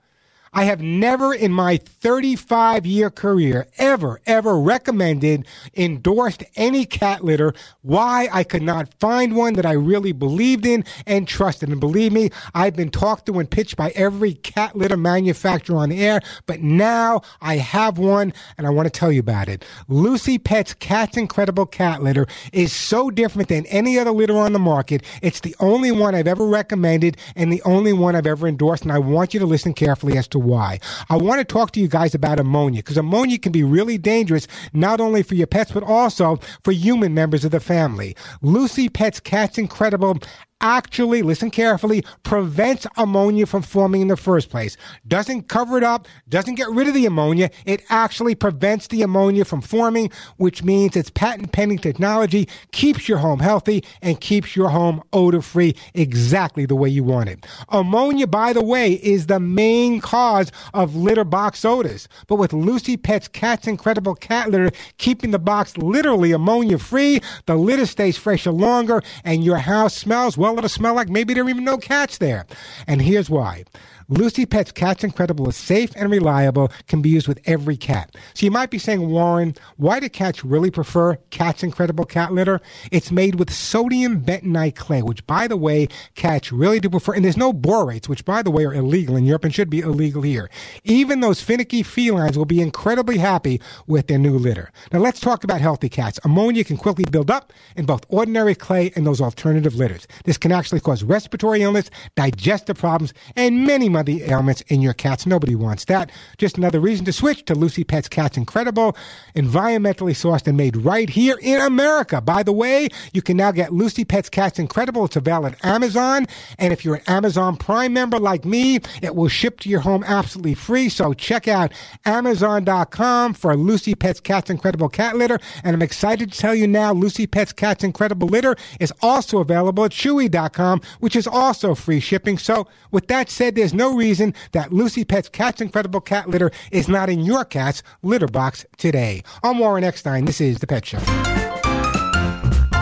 B: I have never in my 35 year career ever, ever recommended, endorsed any cat litter. Why? I could not find one that I really believed in and trusted. And believe me, I've been talked to and pitched by every cat litter manufacturer on the air, but now I have one and I want to tell you about it. Lucy Pet's Cat's Incredible Cat Litter is so different than any other litter on the market. It's the only one I've ever recommended and the only one I've ever endorsed. And I want you to listen carefully as to why. I want to talk to you guys about ammonia because ammonia can be really dangerous, not only for your pets, but also for human members of the family. Lucy Pet's Cat's Incredible actually, listen carefully, prevents ammonia from forming in the first place. Doesn't cover it up, doesn't get rid of the ammonia. It actually prevents the ammonia from forming, which means its patent pending technology keeps your home healthy and keeps your home odor free exactly the way you want it. Ammonia, by the way, is the main cause of litter box odors. But with Lucy Pet's Cat's Incredible Cat Litter, keeping the box literally ammonia free, the litter stays fresher longer, and your house smells, well, it'll smell like maybe there even no cats there. And here's why. Lucy Pet's Cat's Incredible is safe and reliable, can be used with every cat. So you might be saying, Warren, why do cats really prefer Cat's Incredible Cat Litter? It's made with sodium bentonite clay, which, by the way, cats really do prefer. And there's no borates, which, by the way, are illegal in Europe and should be illegal here. Even those finicky felines will be incredibly happy with their new litter. Now let's talk about healthy cats. Ammonia can quickly build up in both ordinary clay and those alternative litters. This can actually cause respiratory illness, digestive problems, and many, many other ailments in your cats. Nobody wants that. Just another reason to switch to Lucy Pets Cats Incredible, environmentally sourced and made right here in America. By the way, you can now get Lucy Pets Cats Incredible. It's available at Amazon. And if you're an Amazon Prime member like me, it will ship to your home absolutely free. So check out Amazon.com for Lucy Pets Cats Incredible Cat Litter. And I'm excited to tell you now, Lucy Pets Cats Incredible Litter is also available at Chewy.com, which is also free shipping. So with that said, there's no reason that Lucy Pets Cats Incredible Cat Litter is not in your cat's litter box today. I'm Warren Eckstein. This is The Pet Show.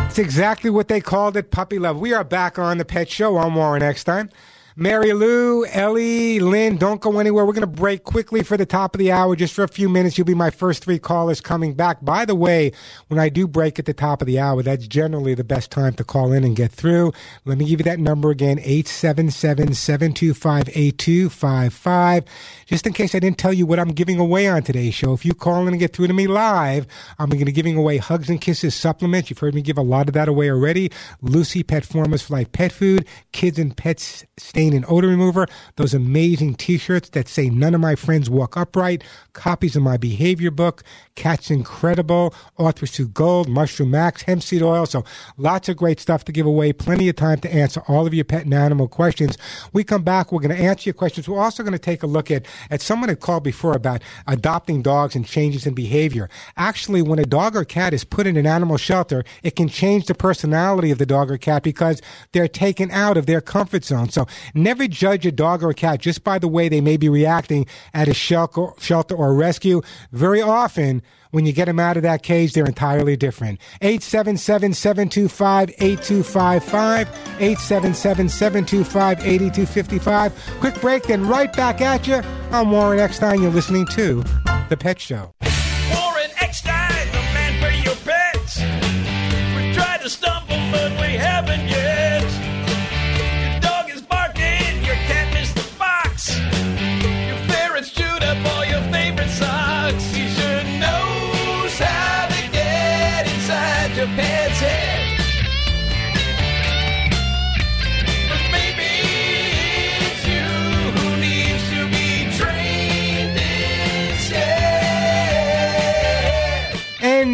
B: It's exactly what they called it, puppy love. We are back on The Pet Show. I'm Warren Eckstein. Mary Lou, Ellie, Lynn, don't go anywhere. We're going to break quickly for the top of the hour, just for a few minutes. You'll be my first three callers coming back. By the way, when I do break at the top of the hour, that's generally the best time to call in and get through. Let me give you that number again, 877-725-8255. Just in case I didn't tell you what I'm giving away on today's show, if you call in and get through to me live, I'm going to be giving away Hugs and Kisses supplements. You've heard me give a lot of that away already. Lucy Pet Formulas for Life Pet Food, Kids and Pets Stain and Odor Remover, those amazing t-shirts that say none of my friends walk upright, copies of my behavior book, Cats Incredible, Arthur Gold, Mushroom Max, hemp seed oil. So lots of great stuff to give away. Plenty of time to answer all of your pet and animal questions. We come back. We're going to answer your questions. We're also going to take a look at, at someone had called before about adopting dogs and changes in behavior. Actually, when a dog or cat is put in an animal shelter, it can change the personality of the dog or cat because they're taken out of their comfort zone. So never judge a dog or a cat just by the way they may be reacting at a shelter, or rescue. Very often, when you get them out of that cage, they're entirely different. 877-725-8255, 877-725-8255. Quick break, then right back at you. I'm Warren Eckstein. You're listening to The Pet Show.
K: Warren Eckstein, the man for your pets. We tried to stumble, but we haven't yet.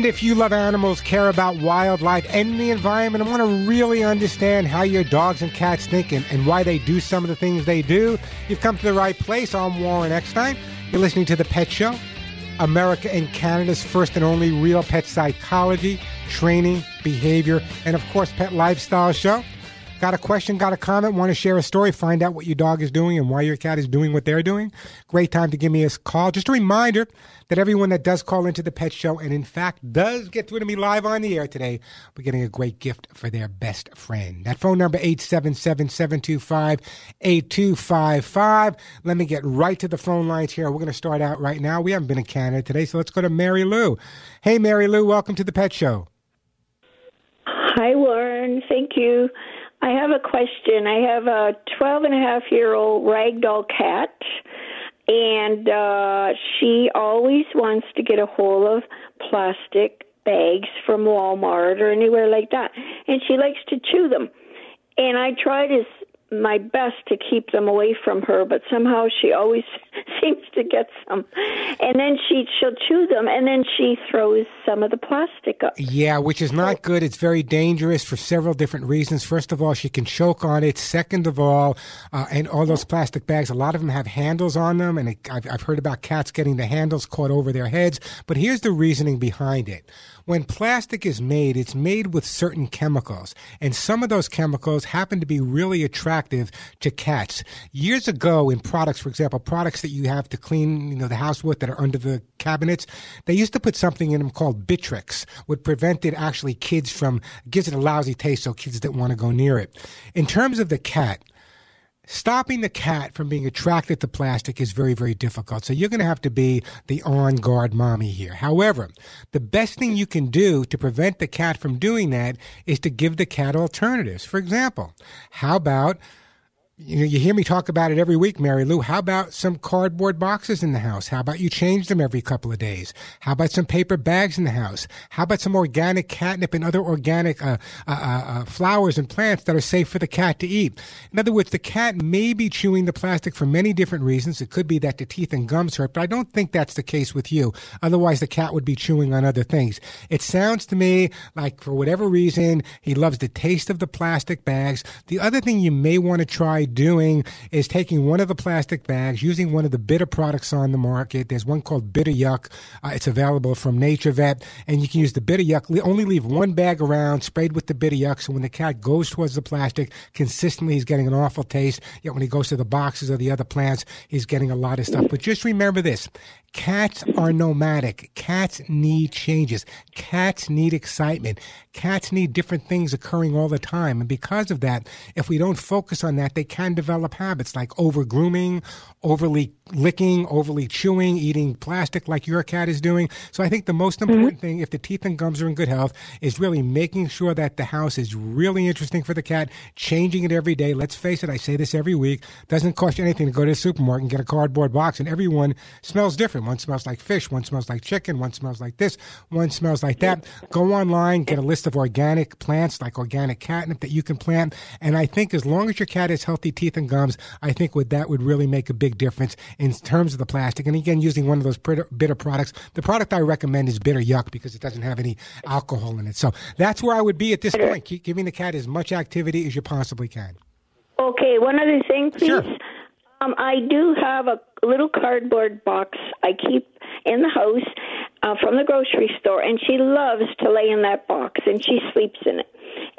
B: If you love animals, care about wildlife and the environment, and want to really understand how your dogs and cats think and, and why they do some of the things they do, you've come to the right place. I'm Warren Eckstein. You're listening to The Pet Show, America and Canada's first and only real pet psychology, training, behavior, and of course, pet lifestyle show. Got a question, got a comment, want to share a story, find out what your dog is doing and why your cat is doing what they're doing? Great time to give me a call. Just a reminder that everyone that does call into the pet show and in fact does get through to me live on the air today, we're getting a great gift for their best friend. That phone number 877-725-8255. Let me get right to the phone lines here. We're going to start out right now. We haven't been in Canada today, so let's go to Mary Lou. Hey Mary Lou, welcome to the pet show.
L: Hi, Warren. Thank you. I have a question. I have a 12 and a half year old ragdoll cat, and uh, she always wants to get a hold of plastic bags from Walmart or anywhere like that, and she likes to chew them. And I tried as my best to keep them away from her, but somehow she always seems to get some. And then she she'll chew them, and then she throws some of the plastic up.
B: Yeah, which is not good. It's very dangerous for several different reasons. First of all, she can choke on it. Second of all, uh, and all those plastic bags, a lot of them have handles on them, and it, I've, I've heard about cats getting the handles caught over their heads. But here's the reasoning behind it. When plastic is made, it's made with certain chemicals, and some of those chemicals happen to be really attractive to cats. Years ago, in products, for example, products that you have to clean, you know, the house with that are under the cabinets, they used to put something in them called Bitrex, which prevented actually kids from gives it a lousy taste, so kids didn't want to go near it. In terms of the cat. Stopping the cat from being attracted to plastic is very, very difficult. So you're going to have to be the on guard mommy here. However, the best thing you can do to prevent the cat from doing that is to give the cat alternatives. For example, how about you know, you hear me talk about it every week, Mary Lou. How about some cardboard boxes in the house? How about you change them every couple of days? How about some paper bags in the house? How about some organic catnip and other organic uh, uh, uh, uh, flowers and plants that are safe for the cat to eat? In other words, the cat may be chewing the plastic for many different reasons. It could be that the teeth and gums hurt, but I don't think that's the case with you. Otherwise, the cat would be chewing on other things. It sounds to me like, for whatever reason, he loves the taste of the plastic bags. The other thing you may want to try doing is taking one of the plastic bags, using one of the bitter products on the market. There's one called Bitter Yuck. Uh, it's available from NatureVet, and you can use the Bitter Yuck. Only leave one bag around, sprayed with the Bitter Yuck. So when the cat goes towards the plastic, consistently he's getting an awful taste. Yet when he goes to the boxes or the other plants, he's getting a lot of stuff. But just remember this: cats are nomadic. Cats need changes. Cats need excitement. Cats need different things occurring all the time. And because of that, if we don't focus on that, they can develop habits like over grooming, overly licking, overly chewing, eating plastic like your cat is doing. So I think the most mm-hmm. important thing, if the teeth and gums are in good health, is really making sure that the house is really interesting for the cat, changing it every day. Let's face it, I say this every week. Doesn't cost you anything to go to the supermarket and get a cardboard box, and everyone smells different. One smells like fish, one smells like chicken, one smells like this, one smells like that. Go online, get a list of organic plants like organic catnip that you can plant. And I think as long as your cat has healthy teeth and gums, I think would that would really make a big difference in terms of the plastic. And again, using one of those bitter, bitter products, the product I recommend is Bitter Yuck because it doesn't have any alcohol in it. So that's where I would be at this point. Keep giving the cat as much activity as you possibly can.
L: Okay, one other thing, please.
B: Sure.
L: Um, I do have a little cardboard box I keep in the house uh, from the grocery store, and she loves to lay in that box, and she sleeps in it.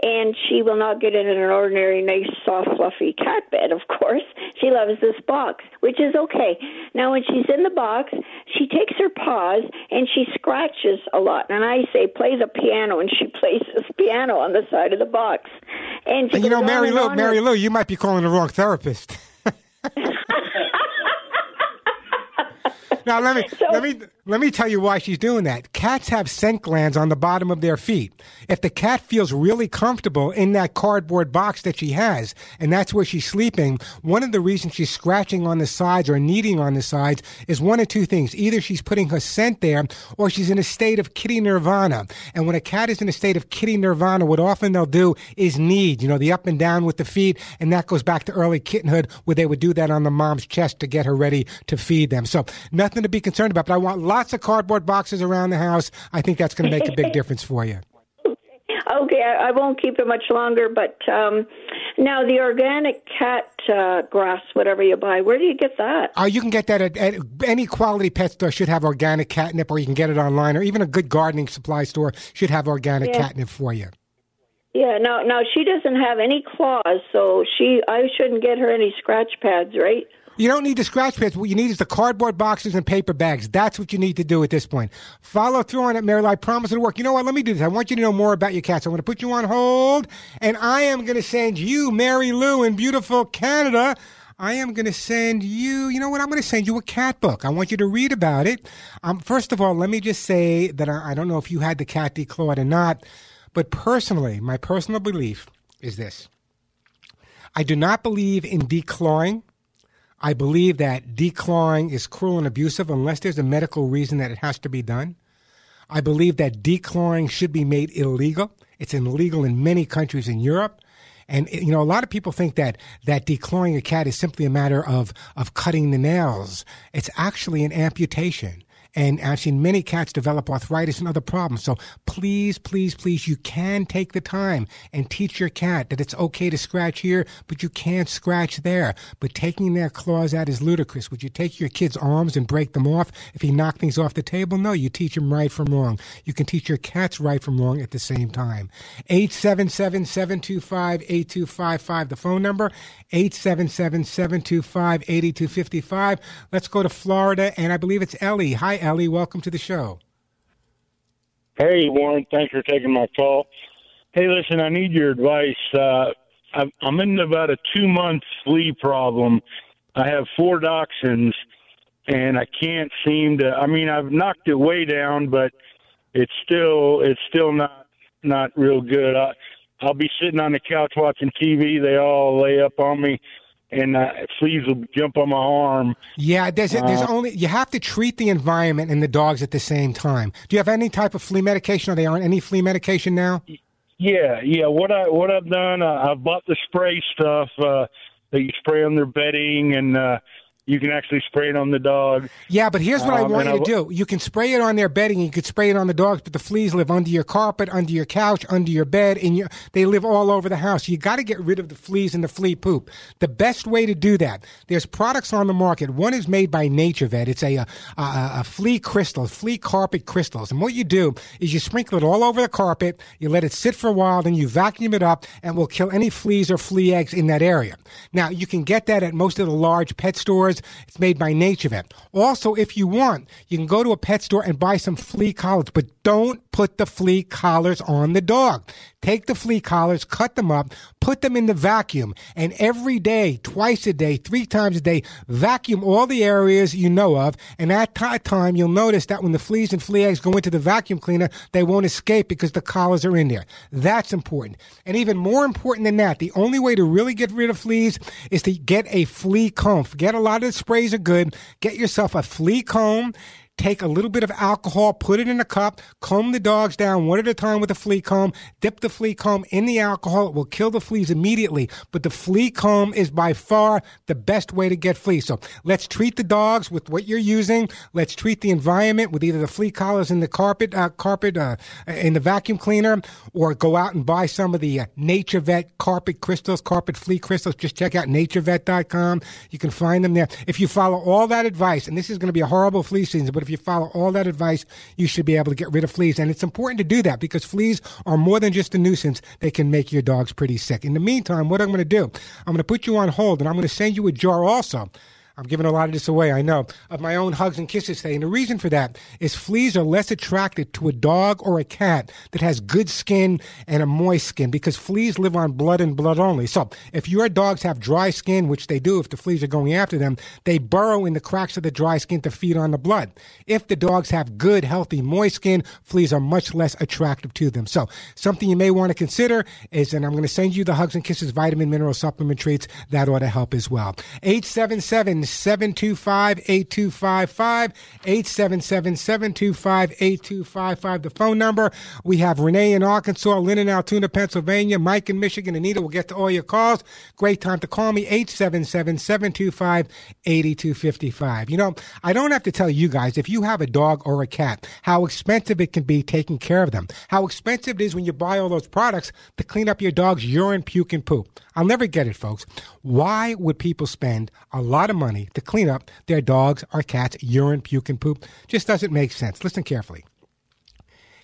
L: And she will not get in an ordinary, nice, soft, fluffy cat bed, of course. She loves this box, which is okay. Now, when she's in the box, she takes her paws and she scratches a lot. And I say, play the piano, and she plays this piano on the side of the box. And,
B: And you know, Mary Lou, Mary Lou, you might be calling the wrong therapist. now let me let me let me tell you why she's doing that. Cats have scent glands on the bottom of their feet. If the cat feels really comfortable in that cardboard box that she has, and that's where she's sleeping, one of the reasons she's scratching on the sides or kneading on the sides is one of two things. Either she's putting her scent there or she's in a state of kitty nirvana. And when a cat is in a state of kitty nirvana, what often they'll do is knead, you know, the up and down with the feet. And that goes back to early kittenhood where they would do that on the mom's chest to get her ready to feed them. So nothing to be concerned about, but I want lots of cardboard boxes around the house. I think that's going to make a big difference for you.
L: Okay, I, I won't keep it much longer, but um, now the organic cat uh, grass, whatever you buy, where do you get that?
B: Uh, you can get that at, at any quality pet store should have organic catnip, or you can get it online, or even a good gardening supply store should have organic
L: Yeah.
B: catnip for you.
L: Yeah, no, no, she doesn't have any claws, so she, I shouldn't get her any scratch pads, right?
B: You don't need the scratch pads. What you need is the cardboard boxes and paper bags. That's what you need to do at this point. Follow through on it, Mary. I promise it'll work. You know what? Let me do this. I want you to know more about your cats. I'm going to put you on hold, and I am going to send you, Mary Lou, in beautiful Canada. I am going to send you, you know what? I'm going to send you a cat book. I want you to read about it. Um, first of all, let me just say that I, I don't know if you had the cat declawed or not, but personally, my personal belief is this. I do not believe in declawing. I believe that declawing is cruel and abusive unless there's a medical reason that it has to be done. I believe that declawing should be made illegal. It's illegal in many countries in Europe. And you know, a lot of people think that that declawing a cat is simply a matter of of cutting the nails. It's actually an amputation. And I've seen many cats develop arthritis and other problems. So please, please, please, you can take the time and teach your cat that it's okay to scratch here, but you can't scratch there. But taking their claws out is ludicrous. Would you take your kid's arms and break them off if he knocked things off the table? No, you teach him right from wrong. You can teach your cats right from wrong at the same time. 877-725-8255, the phone number, 877-725-8255. Let's go to Florida, and I believe it's Ellie. Hi, Ellie. Welcome to the show.
M: Hey, Warren. Thanks for taking my call. Hey, listen, I need your advice. Uh, I'm- I'm in about a two month flea problem. I have four dachshunds, and I can't seem to. I mean, I've knocked it way down, but it's still it's still not not real good. I, I'll be sitting on the couch watching TV. They all lay up on me. And uh, fleas will jump on my arm.
B: Yeah, there's there's
M: Uh,
B: only you have to treat the environment and the dogs at the same time. Do you have any type of flea medication? Are they on any flea medication now?
M: Yeah, yeah. What I what I've done, uh, I've bought the spray stuff uh, that you spray on their bedding, and uh, you can actually spray it on the dog.
B: Yeah, but here's what I
M: Um,
B: want you to
M: I've-
B: do. You can spray it on their bedding. You could spray it on the dogs, but the fleas live under your carpet, under your couch, under your bed, and you, they live all over the house. You got to get rid of the fleas and the flea poop. The best way to do that, there's products on the market. One is made by NatureVet. It's a, a, a, a flea crystal, flea carpet crystals. And what you do is you sprinkle it all over the carpet, you let it sit for a while, then you vacuum it up, and will kill any fleas or flea eggs in that area. Now, you can get that at most of the large pet stores. It's made by NatureVet. Also, if you want, you can go to a pet store and buy some flea collars, but don't put the flea collars on the dog. Take the flea collars, cut them up, put them in the vacuum, and every day, twice a day, three times a day, vacuum all the areas you know of. And at that time, you'll notice that when the fleas and flea eggs go into the vacuum cleaner, they won't escape because the collars are in there. That's important. And even more important than that, the only way to really get rid of fleas is to get a flea comb. Forget a lot of the sprays are good. Get yourself a flea comb. Take a little bit of alcohol, put it in a cup, comb the dogs down one at a time with a flea comb, dip the flea comb in the alcohol. It will kill the fleas immediately. But the flea comb is by far the best way to get fleas. So let's treat the dogs with what you're using. Let's treat the environment with either the flea collars in the carpet, uh, carpet, uh, in the vacuum cleaner, or go out and buy some of the uh, NatureVet carpet crystals, carpet flea crystals. Just check out naturevet.com. You can find them there. If you follow all that advice, and this is going to be a horrible flea season, but if you follow all that advice, you should be able to get rid of fleas. And it's important to do that because fleas are more than just a nuisance. They can make your dogs pretty sick. In the meantime, what I'm going to do, I'm going to put you on hold and I'm going to send you a jar also. I'm giving a lot of this away, I know, of my own hugs and kisses today. And the reason for that is fleas are less attracted to a dog or a cat that has good skin and a moist skin because fleas live on blood and blood only. So if your dogs have dry skin, which they do if the fleas are going after them, they burrow in the cracks of the dry skin to feed on the blood. If the dogs have good, healthy, moist skin, fleas are much less attractive to them. So something you may want to consider is, and I'm going to send you the Hugs and Kisses vitamin mineral supplement treats. That ought to help as well. 877 725 8255. 877 725 8255. The phone number. We have Renee in Arkansas, Lynn in Altoona, Pennsylvania, Mike in Michigan, Anita. We'll get to all your calls. Great time to call me. 877 725 8255. You know, I don't have to tell you guys if you have a dog or a cat how expensive it can be taking care of them. How expensive it is when you buy all those products to clean up your dog's urine, puke, and poop. I'll never get it, folks. Why would people spend a lot of money to clean up their dogs or cats' urine, puke, and poop? Just doesn't make sense. Listen carefully.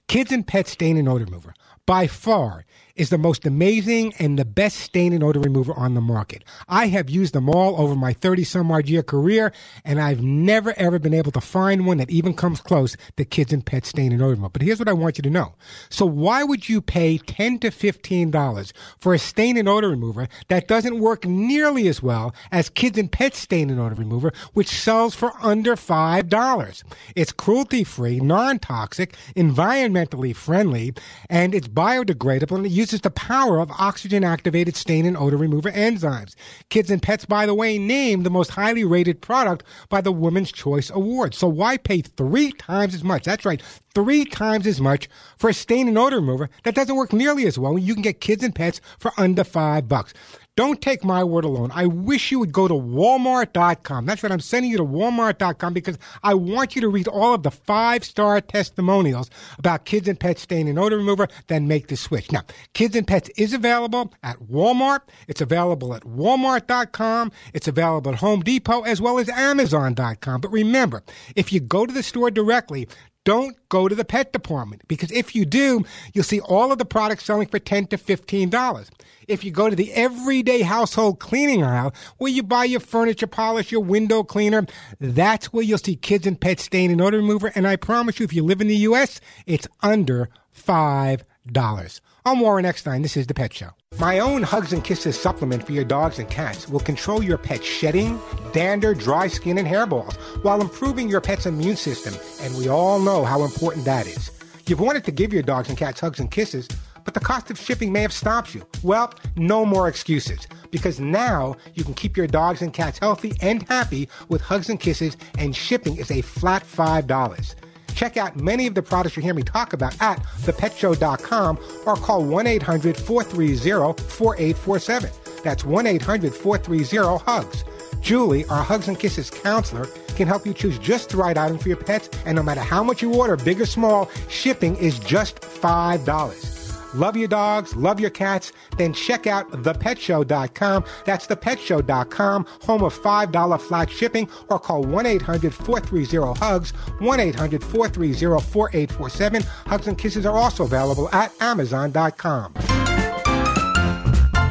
B: Kids and Pet Stain and Odor Remover, by far, is the most amazing and the best stain and odor remover on the market. I have used them all over my 30 some odd year career, and I've never ever been able to find one that even comes close to Kids and Pet Stain and Odor Remover. But here's what I want you to know. So why would you pay 10 to $15 for a stain and odor remover that doesn't work nearly as well as Kids and Pet Stain and Odor Remover, which sells for under $5? It's cruelty free, non toxic, environmentally friendly, and it's biodegradable and it uses the power of oxygen activated stain and odor remover enzymes. Kids and Pets, by the way, named the most highly rated product by the Women's Choice Award. So why pay three times as much? That's right, three times as much for a stain and odor remover that doesn't work nearly as well you can get kids and pets for under five bucks. Don't take my word alone. I wish you would go to walmart.com. That's what I'm sending you to walmart.com because I want you to read all of the five star testimonials about kids and pets stain and odor remover, then make the switch. Now, kids and pets is available at Walmart. It's available at walmart.com. It's available at Home Depot as well as amazon.com. But remember, if you go to the store directly, don't go to the pet department because if you do, you'll see all of the products selling for 10 to $15. If you go to the everyday household cleaning aisle where you buy your furniture polish, your window cleaner, that's where you'll see kids and pet stain and odor remover. And I promise you, if you live in the U.S., it's under $5. I'm Warren Eckstein. This is The Pet Show. My own Hugs and Kisses supplement for your dogs and cats will control your pet's shedding, dander, dry skin, and hairballs while improving your pet's immune system. And we all know how important that is. You've wanted to give your dogs and cats hugs and kisses, but the cost of shipping may have stopped you. Well, no more excuses because now you can keep your dogs and cats healthy and happy with hugs and kisses, and shipping is a flat $5. Check out many of the products you hear me talk about at thepetshow.com or call 1 800 430 4847. That's 1 800 430 HUGS. Julie, our Hugs and Kisses counselor, can help you choose just the right item for your pets, and no matter how much you order, big or small, shipping is just $5. Love your dogs, love your cats, then check out thepetshow.com. That's thepetshow.com, home of $5 flat shipping, or call 1 800 430 HUGS, 1 800 430 4847. Hugs and Kisses are also available at Amazon.com.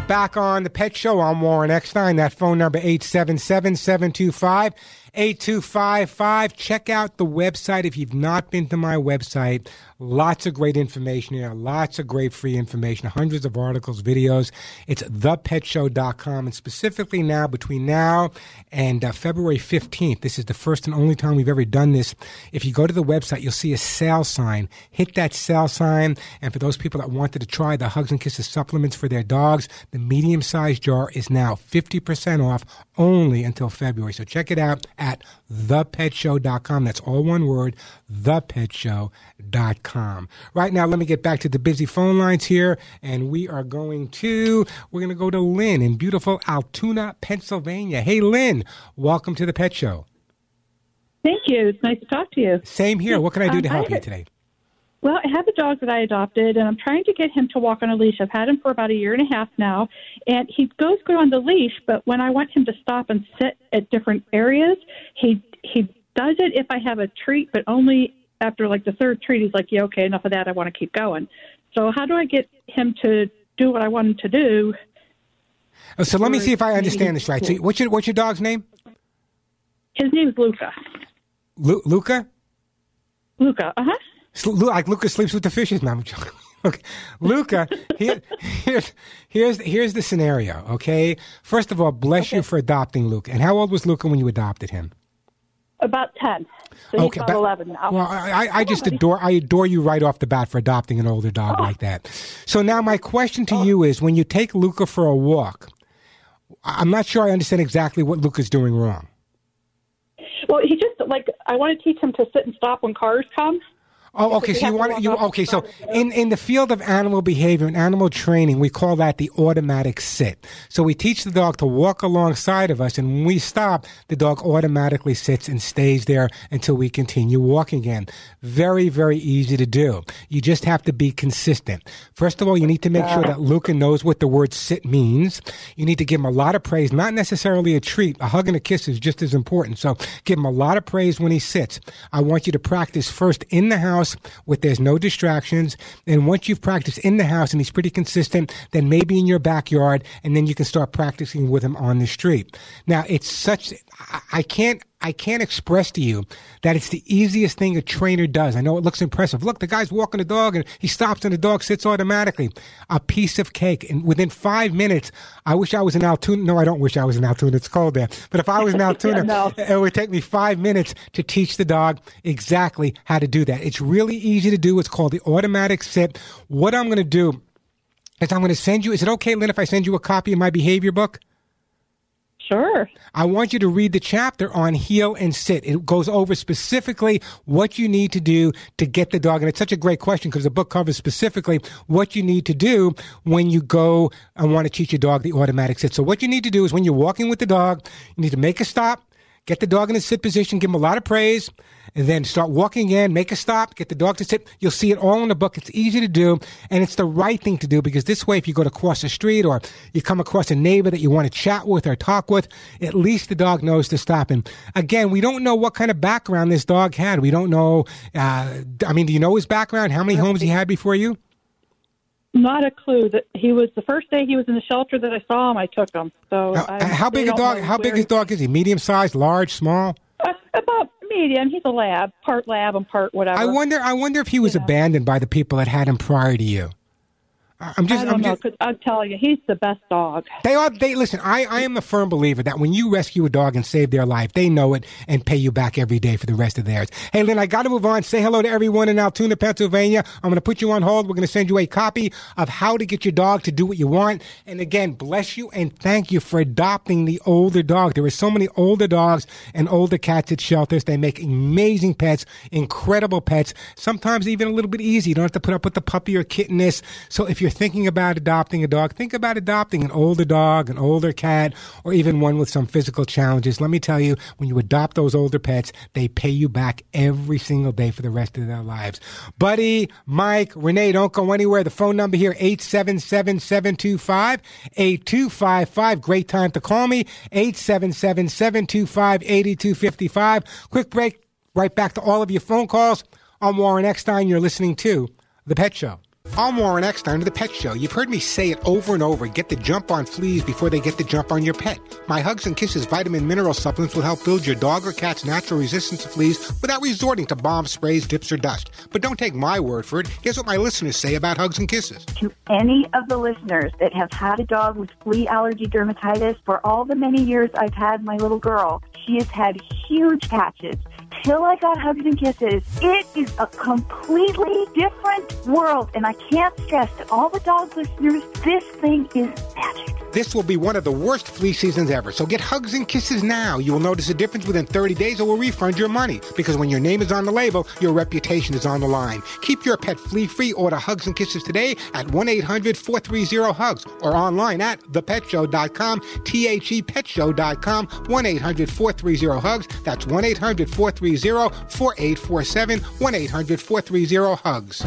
B: Back on the Pet Show, I'm Warren Eckstein. That phone number 877 725 8255. Check out the website if you've not been to my website. Lots of great information here, lots of great free information, hundreds of articles, videos. It's thepetshow.com. And specifically now, between now and uh, February 15th, this is the first and only time we've ever done this. If you go to the website, you'll see a sale sign. Hit that sale sign. And for those people that wanted to try the Hugs and Kisses supplements for their dogs, the medium sized jar is now 50% off only until February. So check it out at thepetshow.com. That's all one word, thepetshow.com. Right now, let me get back to the busy phone lines here, and we are going to, we're going to go to Lynn in beautiful Altoona, Pennsylvania. Hey, Lynn, welcome to the Pet Show.
N: Thank you. It's nice to talk to you.
B: Same here. What can I do to
N: Um,
B: help
N: I-
B: you today?
N: Well, I have a dog that I adopted, and I'm trying to get him to walk on a leash. I've had him for about a year and a half now, and he goes good on the leash. But when I want him to stop and sit at different areas, he he does it if I have a treat, but only after like the third treat. He's like, "Yeah, okay, enough of that. I want to keep going." So how do I get him to do what I want him to do?
B: Oh, so let me see if I understand this right. So what's your, what's your dog's name?
N: His name's Luca.
B: Lu- Luca?
N: Luca. Uh huh.
B: Like Luca sleeps with the fishes. No, I'm joking. Okay, Luca. Here, here's here's here's the scenario. Okay, first of all, bless you for adopting Luca. And how old was Luca when you adopted him?
N: About ten. So he's about
B: but-
N: eleven now.
B: Well, I, I, I just adore I adore you right off the bat for adopting an older dog oh. like that. So now my question to oh. you is: When you take Luca for a walk, I'm not sure I understand exactly what Luca's doing wrong.
N: Well, he just like I want to teach him to sit and stop when cars come.
B: Oh, okay. So you want you okay? So in in the field of animal behavior and animal training, we call that the automatic sit. So we teach the dog to walk alongside of us, and when we stop, the dog automatically sits and stays there until we continue walking again. Very very easy to do. You just have to be consistent. First of all, you need to make sure that Luca knows what the word sit means. You need to give him a lot of praise, not necessarily a treat. A hug and a kiss is just as important. So give him a lot of praise when he sits. I want you to practice first in the house where there's no distractions. And once you've practiced in the house and he's pretty consistent, then maybe in your backyard, and then you can start practicing with him on the street. Now, it's such, I can't, I can't express to you that it's the easiest thing a trainer does. I know it looks impressive. Look, the guy's walking the dog and he stops and the dog sits automatically. A piece of cake. And within five minutes, I wish I was in Altoona. No, I don't wish I was in Altoona. It's cold there. But if I was in Altoona,
N: no.
B: it would take me five minutes to teach the dog exactly how to do that. It's really easy to do. It's called the automatic sit. What I'm going to do is I'm going to send you, is it okay, Lynn, if I send you a copy of my behavior book?
N: Sure.
B: I want you to read the chapter on heel and sit. It goes over specifically what you need to do to get the dog. And it's such a great question because the book covers specifically what you need to do when you go and want to teach your dog the automatic sit. So what you need to do is when you're walking with the dog, you need to make a stop, get the dog in a sit position, give him a lot of praise, and then start walking in, make a stop, get the dog to sit. You'll see it all in the book. It's easy to do, and it's the right thing to do because this way, if you go to cross the street or you come across a neighbor that you want to chat with or talk with, at least the dog knows to stop. And again, we don't know what kind of background this dog had. We don't know. Uh, I mean, do you know his background? How many homes he had before you?
N: Not a clue. That he was the first day he was in the shelter that I saw him. I took him. So I,
B: Uh, how big a dog? How big his dog is he? Medium sized, large, small?
N: Uh, about medium. He's a lab, part lab and part whatever.
B: I wonder. I wonder if he was abandoned by the people that had him prior to you. I'm just.
N: I don't
B: I'm
N: know.
B: just
N: I'll tell you, he's the best dog.
B: they are. They listen. I, I am a firm believer that when you rescue a dog and save their life, they know it and pay you back every day for the rest of theirs. Hey, Lynn, I got to move on. Say hello to everyone in Altoona, Pennsylvania. I'm going to put you on hold. We're going to send you a copy of How to Get Your Dog to Do What You Want. And again, bless you and thank you for adopting the older dog. There are so many older dogs and older cats at shelters. They make amazing pets, incredible pets. Sometimes even a little bit easy. You don't have to put up with the puppy or kittenness. So if you're thinking about adopting a dog, think about adopting an older dog, an older cat, or even one with some physical challenges. Let me tell you, when you adopt those older pets, they pay you back every single day for the rest of their lives. Buddy, Mike, Renee, don't go anywhere. The phone number here, 877-725-8255. Great time to call me, 877-725-8255. Quick break, right back to all of your phone calls. I'm Warren Eckstein. You're listening to The Pet Show. I'm Warren Eckstein of The Pet Show. You've heard me say it over and over. Get the jump on fleas before they get the jump on your pet. My Hugs and Kisses vitamin mineral supplements will help build your dog or cat's natural resistance to fleas without resorting to bomb sprays, dips, or dust. But don't take my word for it. Here's what my listeners say about Hugs and Kisses.
E: to any of the listeners that have had a dog with flea allergy dermatitis for all the many years I've had my little girl. She has had huge patches. Till I got hugs and kisses, it is a completely different world, and I can't stress to all the dog listeners, this thing is magic.
B: This will be one of the worst flea seasons ever, so get hugs and kisses now. You will notice a difference within 30 days or we'll refund your money. Because when your name is on the label, your reputation is on the line. Keep your pet flea free. Order hugs and kisses today at 1 800 430 HUGS or online at thepetshow.com, T H E petshow.com, 1 800 430 HUGS. That's 1 800 430 4847, 1 800 430 HUGS.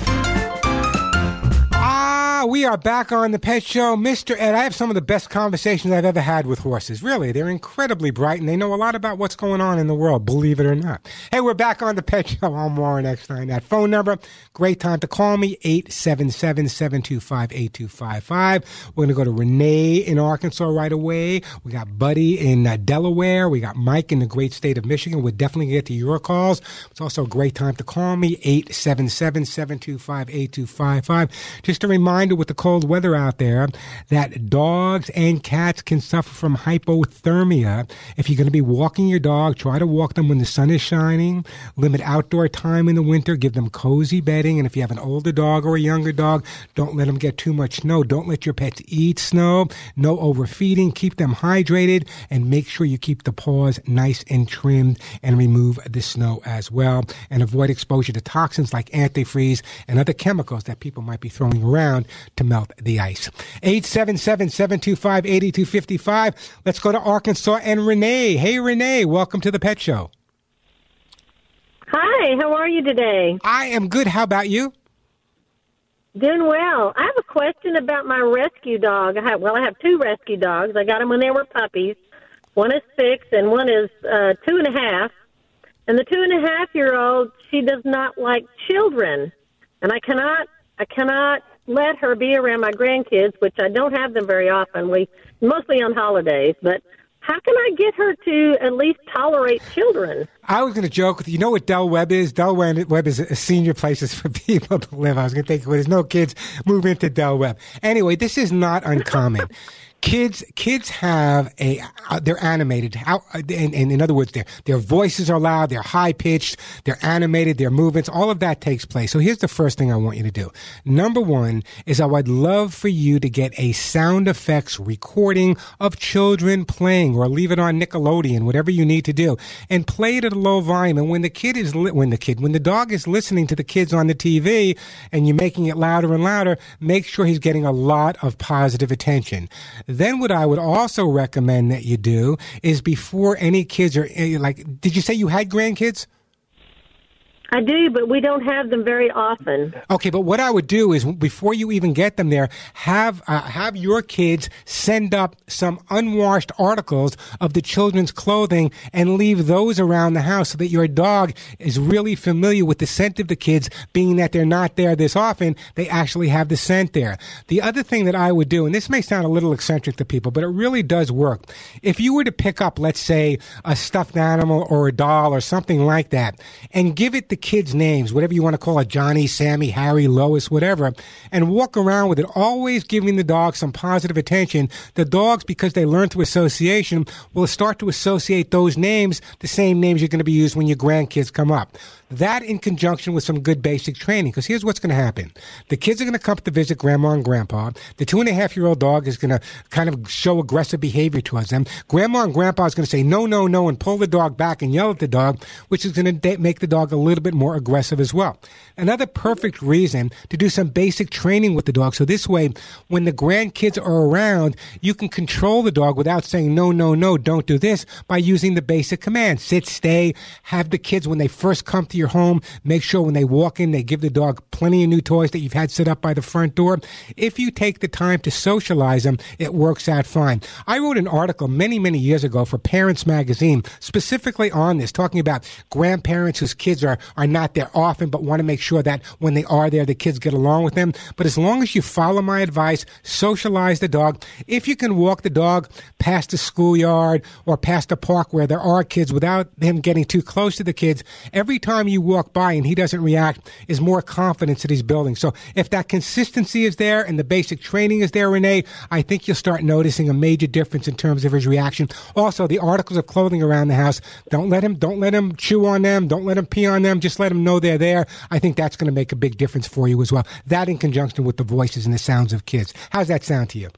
B: We are back on the Pet Show. Mr. Ed, I have some of the best conversations I've ever had with horses. Really, they're incredibly bright and they know a lot about what's going on in the world, believe it or not. Hey, we're back on the Pet Show. I'm Warren Eckstein. That phone number, great time to call me, 877-725-8255. We're going to go to Renee in Arkansas right away. We got Buddy in uh, Delaware. We got Mike in the great state of Michigan. We're definitely going to get to your calls. It's also a great time to call me, 877-725-8255. Just a reminder with the cold weather out there that dogs and cats can suffer from hypothermia. If you're going to be walking your dog, try to walk them when the sun is shining. Limit outdoor time in the winter. Give them cozy bedding. And if you have an older dog or a younger dog, don't let them get too much snow. Don't let your pets eat snow. No overfeeding. Keep them hydrated and make sure you keep the paws nice and trimmed and remove the snow as well. And avoid exposure to toxins like antifreeze and other chemicals that people might be throwing around to melt the ice. 877-725-8255. Let's go to Arkansas and Renee. Hey, Renee, welcome to the Pet Show.
O: Hi, how are you today?
B: I am good. How about you?
O: Doing well. I have a question about my rescue dog. I have, well, I have two rescue dogs. I got them when they were puppies. One is six and one is uh, two and a half. And the two and a half year old, she does not like children, and I cannot, I cannot let her be around my grandkids, which I don't have them very often. We mostly on holidays, but how can I get her to at least tolerate children?
B: I was going to joke with you. You know what Del Webb is? Del Webb is a senior places for people to live. I was going to think, well, there's no kids move into Del Webb. Anyway, this is not uncommon. Kids kids have a uh, they're animated. How and, and in other words their their voices are loud they're high pitched they're animated their movements all of that takes place. So here's the first thing i want you to do. Number one is i would love for you to get a sound effects recording of children playing or leave it on nickelodeon whatever you need to do and play it at a low volume. And when the kid is li- when the kid when the dog is listening to the kids on the tv and you're making it louder and louder make sure he's getting a lot of positive attention then what I would also recommend that you do is before any kids are eh, like, did you say you had grandkids?
O: I do, but we don't have them very often.
B: Okay, but what I would do is before you even get them there, have uh, have your kids send up some unwashed articles of the children's clothing and leave those around the house so that your dog is really familiar with the scent of the kids, being that they're not there this often, they actually have the scent there. The other thing that I would do, and this may sound a little eccentric to people, but it really does work. If you were to pick up, let's say, a stuffed animal or a doll or something like that, and give it the kids' names, whatever you want to call it, Johnny, Sammy, Harry, Lois, whatever, and walk around with it, always giving the dog some positive attention. The dogs, because they learn through association, will start to associate those names, the same names you're going to be used when your grandkids come up. That in conjunction with some good basic training, because here's what's going to happen. The kids are going to come to visit grandma and grandpa. The two and a half year old dog is going to kind of show aggressive behavior towards them. Grandma and grandpa is going to say no, no, no, and pull the dog back and yell at the dog, which is going to da- make the dog a little bit more aggressive as well. Another perfect reason to do some basic training with the dog. So this way, when the grandkids are around, you can control the dog without saying no, no, no, don't do this by using the basic commands. Sit, stay, have the kids when they first come to your home, make sure when they walk in, they give the dog plenty of new toys that you've had set up by the front door. If you take the time to socialize them, it works out fine. I wrote an article many, many years ago for Parents Magazine specifically on this, talking about grandparents whose kids are, are not there often, but want to make sure that when they are there, the kids get along with them. But as long as you follow my advice, socialize the dog. If you can walk the dog past the schoolyard or past the park where there are kids without him getting too close to the kids, every time you walk by and he doesn't react is more confidence that he's building. So if that consistency is there and the basic training is there, Renee, I think you'll start noticing a major difference in terms of his reaction. Also, the articles of clothing around the house, don't let him, don't let him chew on them. Don't let him pee on them. Just let him know they're there. I think that's going to make a big difference for you as well. That in conjunction with the voices and the sounds of kids. How's that sound to you?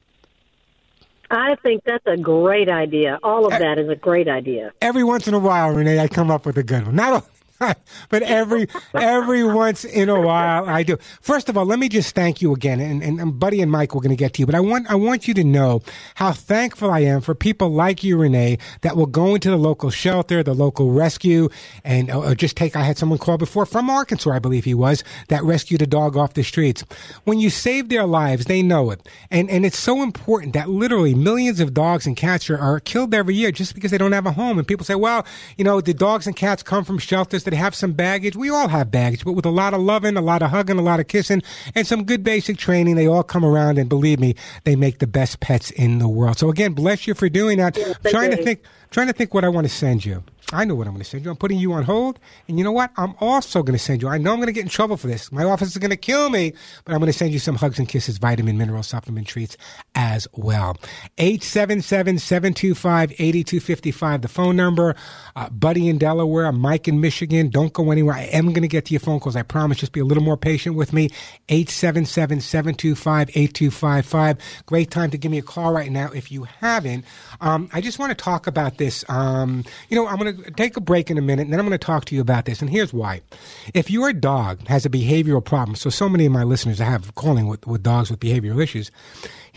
O: I think that's a great idea. All of that is a great idea.
B: Every once in a while, Renee, I come up with a good one. Not but every every once in a while I do. First of all, let me just thank you again, and, and, and Buddy and Mike, we're going to get to you, but I want I want you to know how thankful I am for people like you, Renee, that will go into the local shelter, the local rescue, and or just take. I had someone call before from Arkansas, I believe he was, that rescued a dog off the streets. When you save their lives, they know it, and and it's so important that literally millions of dogs and cats are, are killed every year just because they don't have a home. And people say, well, you know, the dogs and cats come from shelters that have some baggage. We all have baggage, but with a lot of loving, a lot of hugging, a lot of kissing, and some good basic training, they all come around. And believe me, they make the best pets in the world. So again, bless you for doing that.
O: Yes,
B: I'm trying to think, trying to think what I want to send you. I know what I'm going to send you. I'm putting you on hold. And you know what? I'm also going to send you. I know I'm going to get in trouble for this. My office is going to kill me, but I'm going to send you some hugs and kisses, vitamin, mineral supplement treats as well. 877-725-8255, the phone number. Uh, Buddy in Delaware, Mike in Michigan. Don't go anywhere. I am going to get to your phone calls. I promise. Just be a little more patient with me. 877-725-8255. Great time to give me a call right now if you haven't. Um, I just want to talk about this. Um, you know, I'm going to take a break in a minute, and then I'm going to talk to you about this. And here's why: if your dog has a behavioral problem, so so many of my listeners I have calling with, with dogs with behavioral issues.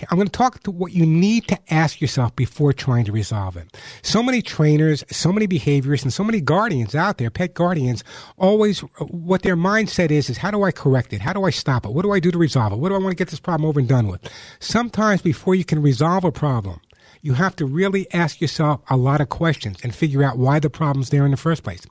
B: I'm going to talk to what you need to ask yourself before trying to resolve it. So many trainers, so many behaviorists, and so many guardians out there, pet guardians, always what their mindset is is how do I correct it? How do I stop it? What do I do to resolve it? What do I want to get this problem over and done with? Sometimes before you can resolve a problem, you have to really ask yourself a lot of questions and figure out why the problem's there in the first place.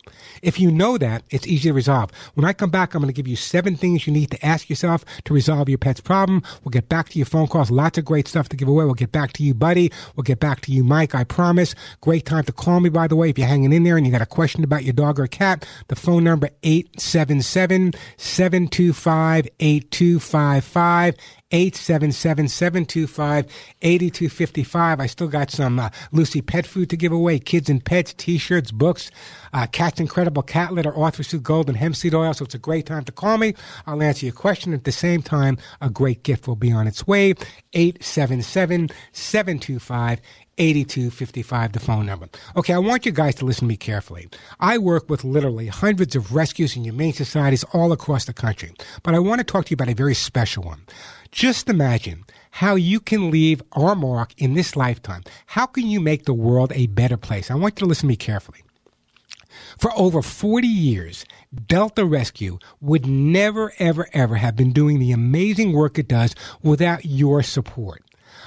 B: If you know that, it's easy to resolve. When I come back, I'm going to give you seven things you need to ask yourself to resolve your pet's problem. We'll get back to your phone calls. Lots of great stuff to give away. We'll get back to you, buddy. We'll get back to you, Mike. I promise. Great time to call me, by the way. If you're hanging in there and you got a question about your dog or cat, the phone number 877 725 8255. 877-725-8255. I still got some uh, Lucy pet food to give away, kids and pets, t-shirts, books, uh, Cat's Incredible Cat Litter, Arthur Gold, and hemp seed oil. So it's a great time to call me. I'll answer your question. At the same time, a great gift will be on its way. 877-725 8255, the phone number. Okay, I want you guys to listen to me carefully. I work with literally hundreds of rescues and humane societies all across the country, but I want to talk to you about a very special one. Just imagine how you can leave our mark in this lifetime. How can you make the world a better place? I want you to listen to me carefully. For over 40 years, Delta Rescue would never, ever, ever have been doing the amazing work it does without your support.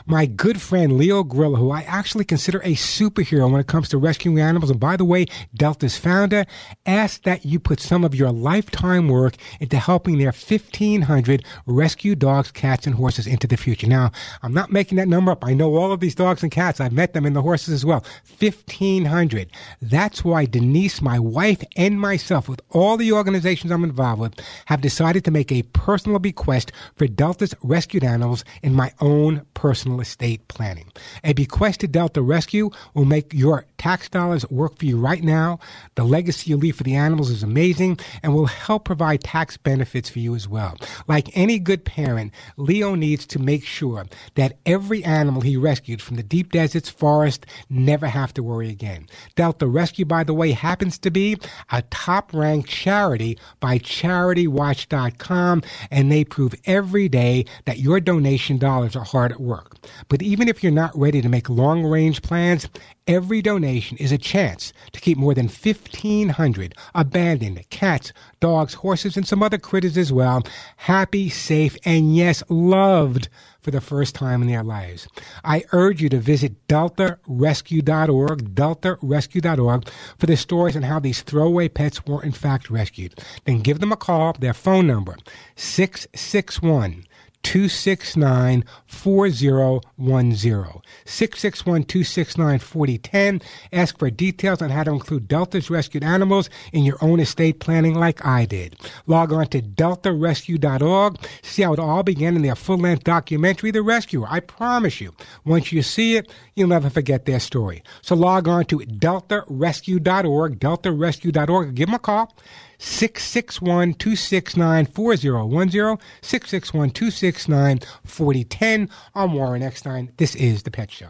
B: My good friend Leo Grillo, who I actually consider a superhero when it comes to rescuing animals, and by the way, Delta's founder, asked that you put some of your lifetime work into helping their 1,500 rescue dogs, cats, and horses into the future. Now, I'm not making that number up. I know all of these dogs and cats. I've met them and the horses as well. 1,500. That's why Denise, my wife, and myself, with all the organizations I'm involved with, have decided to make a personal bequest for Delta's rescued animals in my own personal estate planning. A bequest to Delta Rescue will make your tax dollars work for you right now. The legacy you leave for the animals is amazing and will help provide tax benefits for you as well. Like any good parent, Leo needs to make sure that every animal he rescued from the deep deserts, forest, never have to worry again. Delta Rescue, by the way, happens to be a top ranked charity by CharityWatch.com, and they prove every day that your donation dollars are hard at work. But even if you're not ready to make long range plans, every donation is a chance to keep more than 1,500 abandoned cats, dogs, horses, and some other critters as well happy, safe, and yes, loved for the first time in their lives. I urge you to visit deltarescue.org, deltarescue.org, for the stories on how these throwaway pets were in fact rescued. Then give them a call, their phone number, 661 269 4010. 661 269 4010. Ask for details on how to include Delta's rescued animals in your own estate planning, like I did. Log on to deltarescue.org. See how it all began in their full length documentary, The Rescuer. I promise you, once you see it, you'll never forget their story. So log on to deltarescue.org, deltarescue.org. Give them a call. 661 269 4010, 661 269 4010. I'm Warren Eckstein. This is The Pet Show.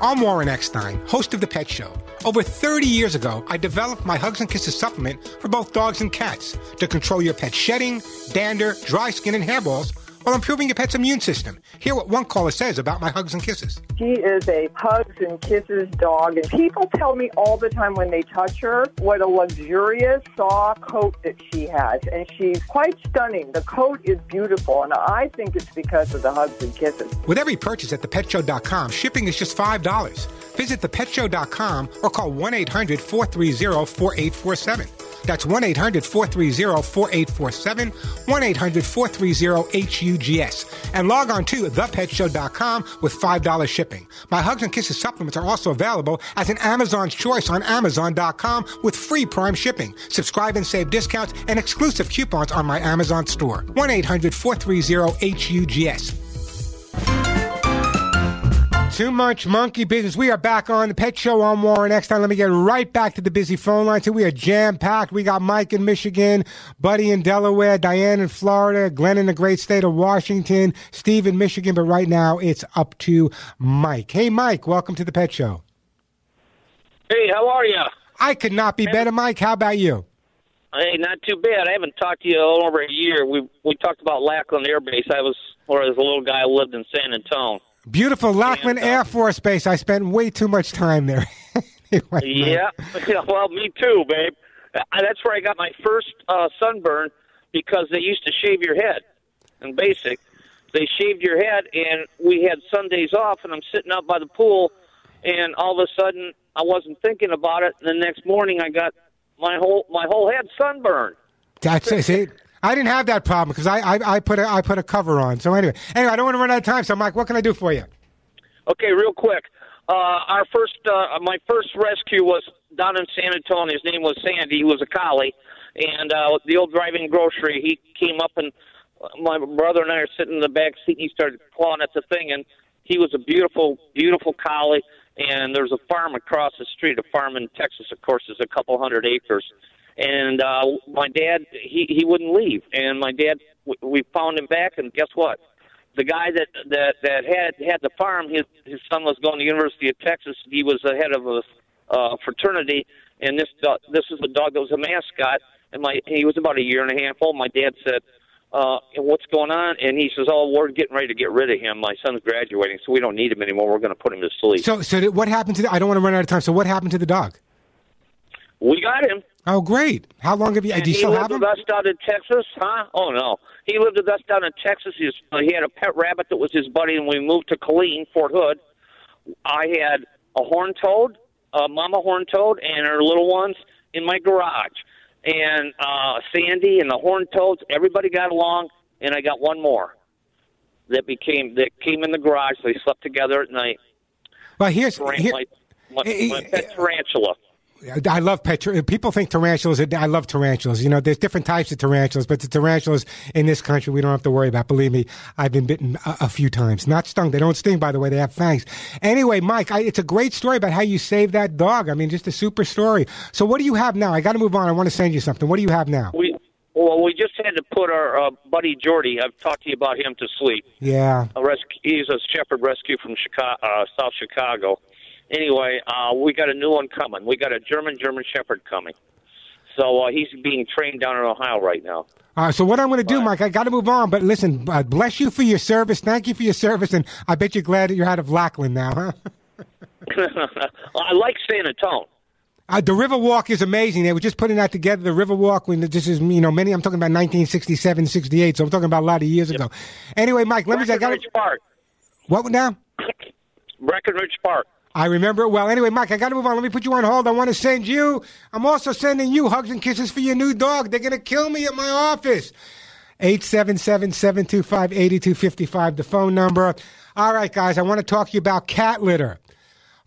B: I'm Warren Eckstein, host of The Pet Show. Over 30 years ago, I developed my Hugs and Kisses supplement for both dogs and cats to control your pet's shedding, dander, dry skin, and hairballs while improving your pet's immune system. Hear what one caller says about my Hugs and Kisses.
H: She is a hugs and kisses dog, and people tell me all the time when they touch her what a luxurious, soft coat that she has, and she's quite stunning. The coat is beautiful, and I think it's because of the hugs and kisses.
B: With every purchase at thepetshow.com, shipping is just $5. Visit thepetshow.com or call 1 800 430 4847. That's 1 800 430 4847, 1 800 430 HUGS. And log on to thepetshow.com with $5 shipping. My Hugs and Kisses supplements are also available as an Amazon's choice on Amazon.com with free prime shipping. Subscribe and save discounts and exclusive coupons on my Amazon store. 1 800 430 HUGS. Too much monkey business. We are back on the Pet Show on Warren. Next time, let me get right back to the busy phone lines. here. We are jam packed. We got Mike in Michigan, Buddy in Delaware, Diane in Florida, Glenn in the great state of Washington, Steve in Michigan. But right now, it's up to Mike. Hey, Mike, welcome to the Pet Show.
P: Hey, how are you?
B: I could not be better, Mike. How about you?
P: Hey, not too bad. I haven't talked to you all over a year. We we talked about Lackland Air Base. I was, or as a little guy, I lived in San Antonio.
B: Beautiful Lackland Air Force Base. I spent way too much time there. Anyway,
P: Yeah, well, me too, babe. Uh, That's where I got my first uh, sunburn because they used to shave your head. In basic, they shaved your head, and we had Sundays off, and I'm sitting out by the pool, and all of a sudden I wasn't thinking about it. And the next morning I got my whole my whole head sunburned.
B: That's it. I didn't have that problem because I, I, I put a I put a cover on. So anyway, anyway, I don't want to run out of time. So Mike, what can I do for you?
P: Okay, real quick. Uh, our first, uh, my first rescue was down in San Antonio. His name was Sandy. He was a collie, and uh, the old driving grocery. He came up, and my brother and I are sitting in the back seat. And he started clawing at the thing, and he was a beautiful, beautiful collie. And there's a farm across the street. A farm in Texas, of course, is a couple hundred acres. And uh, my dad, he he wouldn't leave. And my dad, we found him back, and guess what? the guy that that that had had the farm, his his son was going to the University of Texas. He was the head of a uh, fraternity, and this dog, this is a dog that was a mascot. And my he was about a year and a half old. My dad said, uh, "What's going on?" And he says, "Oh, we're getting ready to get rid of him. My son's graduating, so we don't need him anymore. We're going to put him to sleep."
B: So so what happened to the? I don't want to run out of time. So what happened to the dog?
P: we got him.
B: Oh, great! How long have you?
P: And
B: do you
P: he
B: still
P: lived
B: have him?
P: with us down in Texas, huh? Oh no, he he lived with us down in Texas. He, was, uh, he had a pet rabbit that was his buddy, and we moved to Killeen, Fort Hood. I had a horn toad, a mama horn toad, and her little ones in my garage. And uh, Sandy and the horn toads, everybody got along, and I got one more that became that came in the garage. They slept together at night.
B: Well, here's
P: Taran-
B: here,
P: my, my, my pet tarantula.
B: I love pet. People think tarantulas. I love tarantulas. You know, there's different types of tarantulas, but the tarantulas in this country we don't have to worry about. Believe me, I've been bitten a, a few times. Not stung. They don't sting, by the way. They have fangs. Anyway, Mike, I, it's a great story about how you saved that dog. I mean, just a super story. So, what do you have now? I got to move on. I want to send you something. What do you have now?
P: We well, we just had to put our uh, buddy Jordy. I've talked to you about him to sleep.
B: Yeah.
P: A rescue, he's a shepherd rescue from Chicago, uh, South Chicago. Anyway, uh, we got a new one coming. We got a German German Shepherd coming. So uh, he's being trained down in Ohio right now.
B: All right, so what I'm going to do, Mike, I got to move on. But listen, uh, bless you for your service. Thank you for your service, and I bet you're glad that you're out of Lackland now, huh?
P: I like San Antonio.
B: Uh, the River Walk is amazing. They were just putting that together. The River Walk, when this is, you know, many. I'm talking about 1967, 68. So I'm talking about a lot of years ago. Anyway, Mike, let me. I got
P: Brackenridge Park.
B: what now?
P: Brackenridge Park.
B: I remember it well. Anyway, Mike, I got to move on. Let me put you on hold. I want to send you. I'm also sending you hugs and kisses for your new dog. They're going to kill me at my office. 877-725-8255, the phone number. All right, guys, I want to talk to you about cat litter.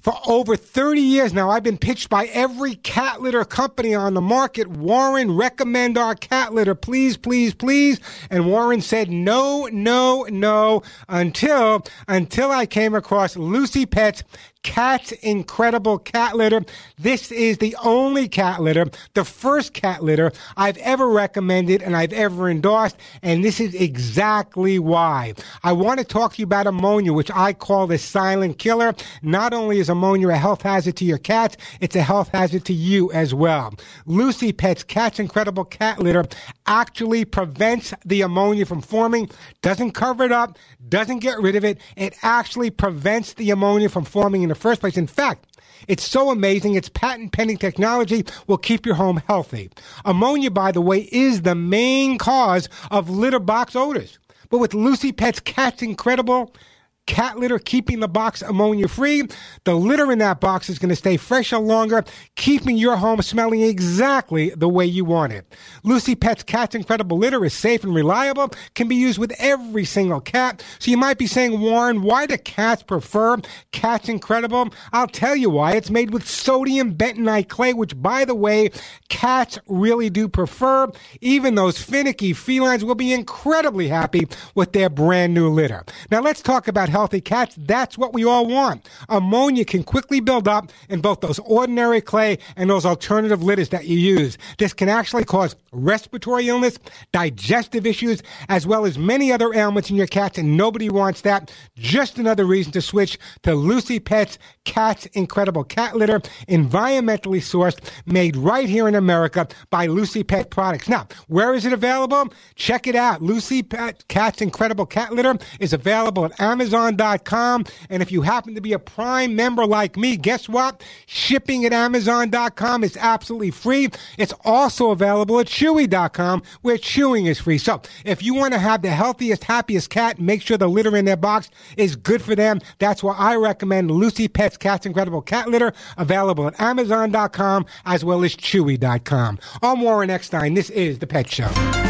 B: For over 30 years now, I've been pitched by every cat litter company on the market. Warren, recommend our cat litter, please, please, please. And Warren said no, no, no, until, until I came across Lucy Pet's Cat's Incredible Cat Litter. This is the only cat litter, the first cat litter I've ever recommended and I've ever endorsed, and this is exactly why. I want to talk to you about ammonia, which I call the silent killer. Not only is ammonia a health hazard to your cats, it's a health hazard to you as well. Lucy Pet's Cat's Incredible Cat Litter actually prevents the ammonia from forming, doesn't cover it up, doesn't get rid of it. It actually prevents the ammonia from forming in the first place. In fact, it's so amazing. Its patent pending technology will keep your home healthy. Ammonia, by the way, is the main cause of litter box odors. But with Lucy Pet's Cat's Incredible cat litter, keeping the box ammonia free, the litter in that box is going to stay fresher longer, keeping your home smelling exactly the way you want it. Lucy Pet's Cat's Incredible Litter is safe and reliable, can be used with every single cat. So you might be saying, Warren, why do cats prefer Cat's Incredible? I'll tell you why. It's made with sodium bentonite clay, which, by the way, cats really do prefer. Even those finicky felines will be incredibly happy with their brand new litter. Now let's talk about healthy cats. That's what we all want. Ammonia can quickly build up in both those ordinary clay and those alternative litters that you use. This can actually cause respiratory illness, digestive issues, as well as many other ailments in your cats, and nobody wants that. Just another reason to switch to Lucy Pet's Cat's Incredible Cat Litter, environmentally sourced, made right here in America by Lucy Pet Products. Now, where is it available? Check it out. Lucy Pet Cat's Incredible Cat Litter is available at Amazon.com. And if you happen to be a Prime member like me, guess what? Shipping at Amazon.com is absolutely free. It's also available at Chewy.com where chewing is free. So if you want to have the healthiest, happiest cat, make sure the litter in their box is good for them. That's why I recommend Lucy Pet's Cat's Incredible Cat Litter, available at Amazon.com as well as Chewy.com. I'm Warren Eckstein. This is The Pet Show.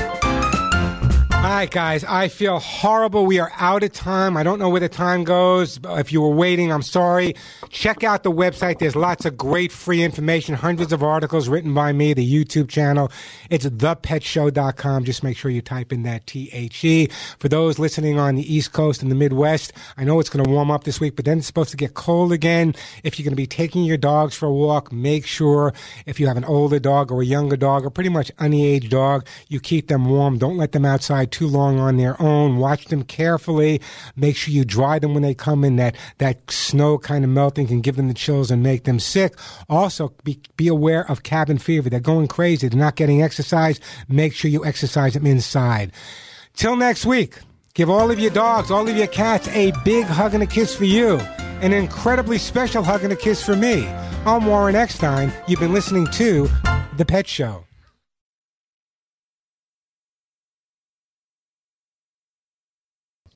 B: All right, guys, I feel horrible. We are out of time. I don't know where the time goes. If you were waiting, I'm sorry. Check out the website. There's lots of great free information, hundreds of articles written by me, the YouTube channel. It's thepetshow.com. Just make sure you type in that T-H-E. For those listening on the East Coast and the Midwest, I know it's going to warm up this week, but then it's supposed to get cold again. If you're going to be taking your dogs for a walk, make sure if you have an older dog or a younger dog or pretty much any age dog, you keep them warm. Don't let them outside too long on their own. Watch them carefully. Make sure you dry them when they come in. That that snow kind of melting can give them the chills and make them sick. Also, be, be aware of cabin fever. They're going crazy. They're not getting exercise. Make sure you exercise them inside. Till next week. Give all of your dogs, all of your cats a big hug and a kiss for you. An incredibly special hug and a kiss for me. I'm Warren Eckstein. You've been listening to The Pet Show.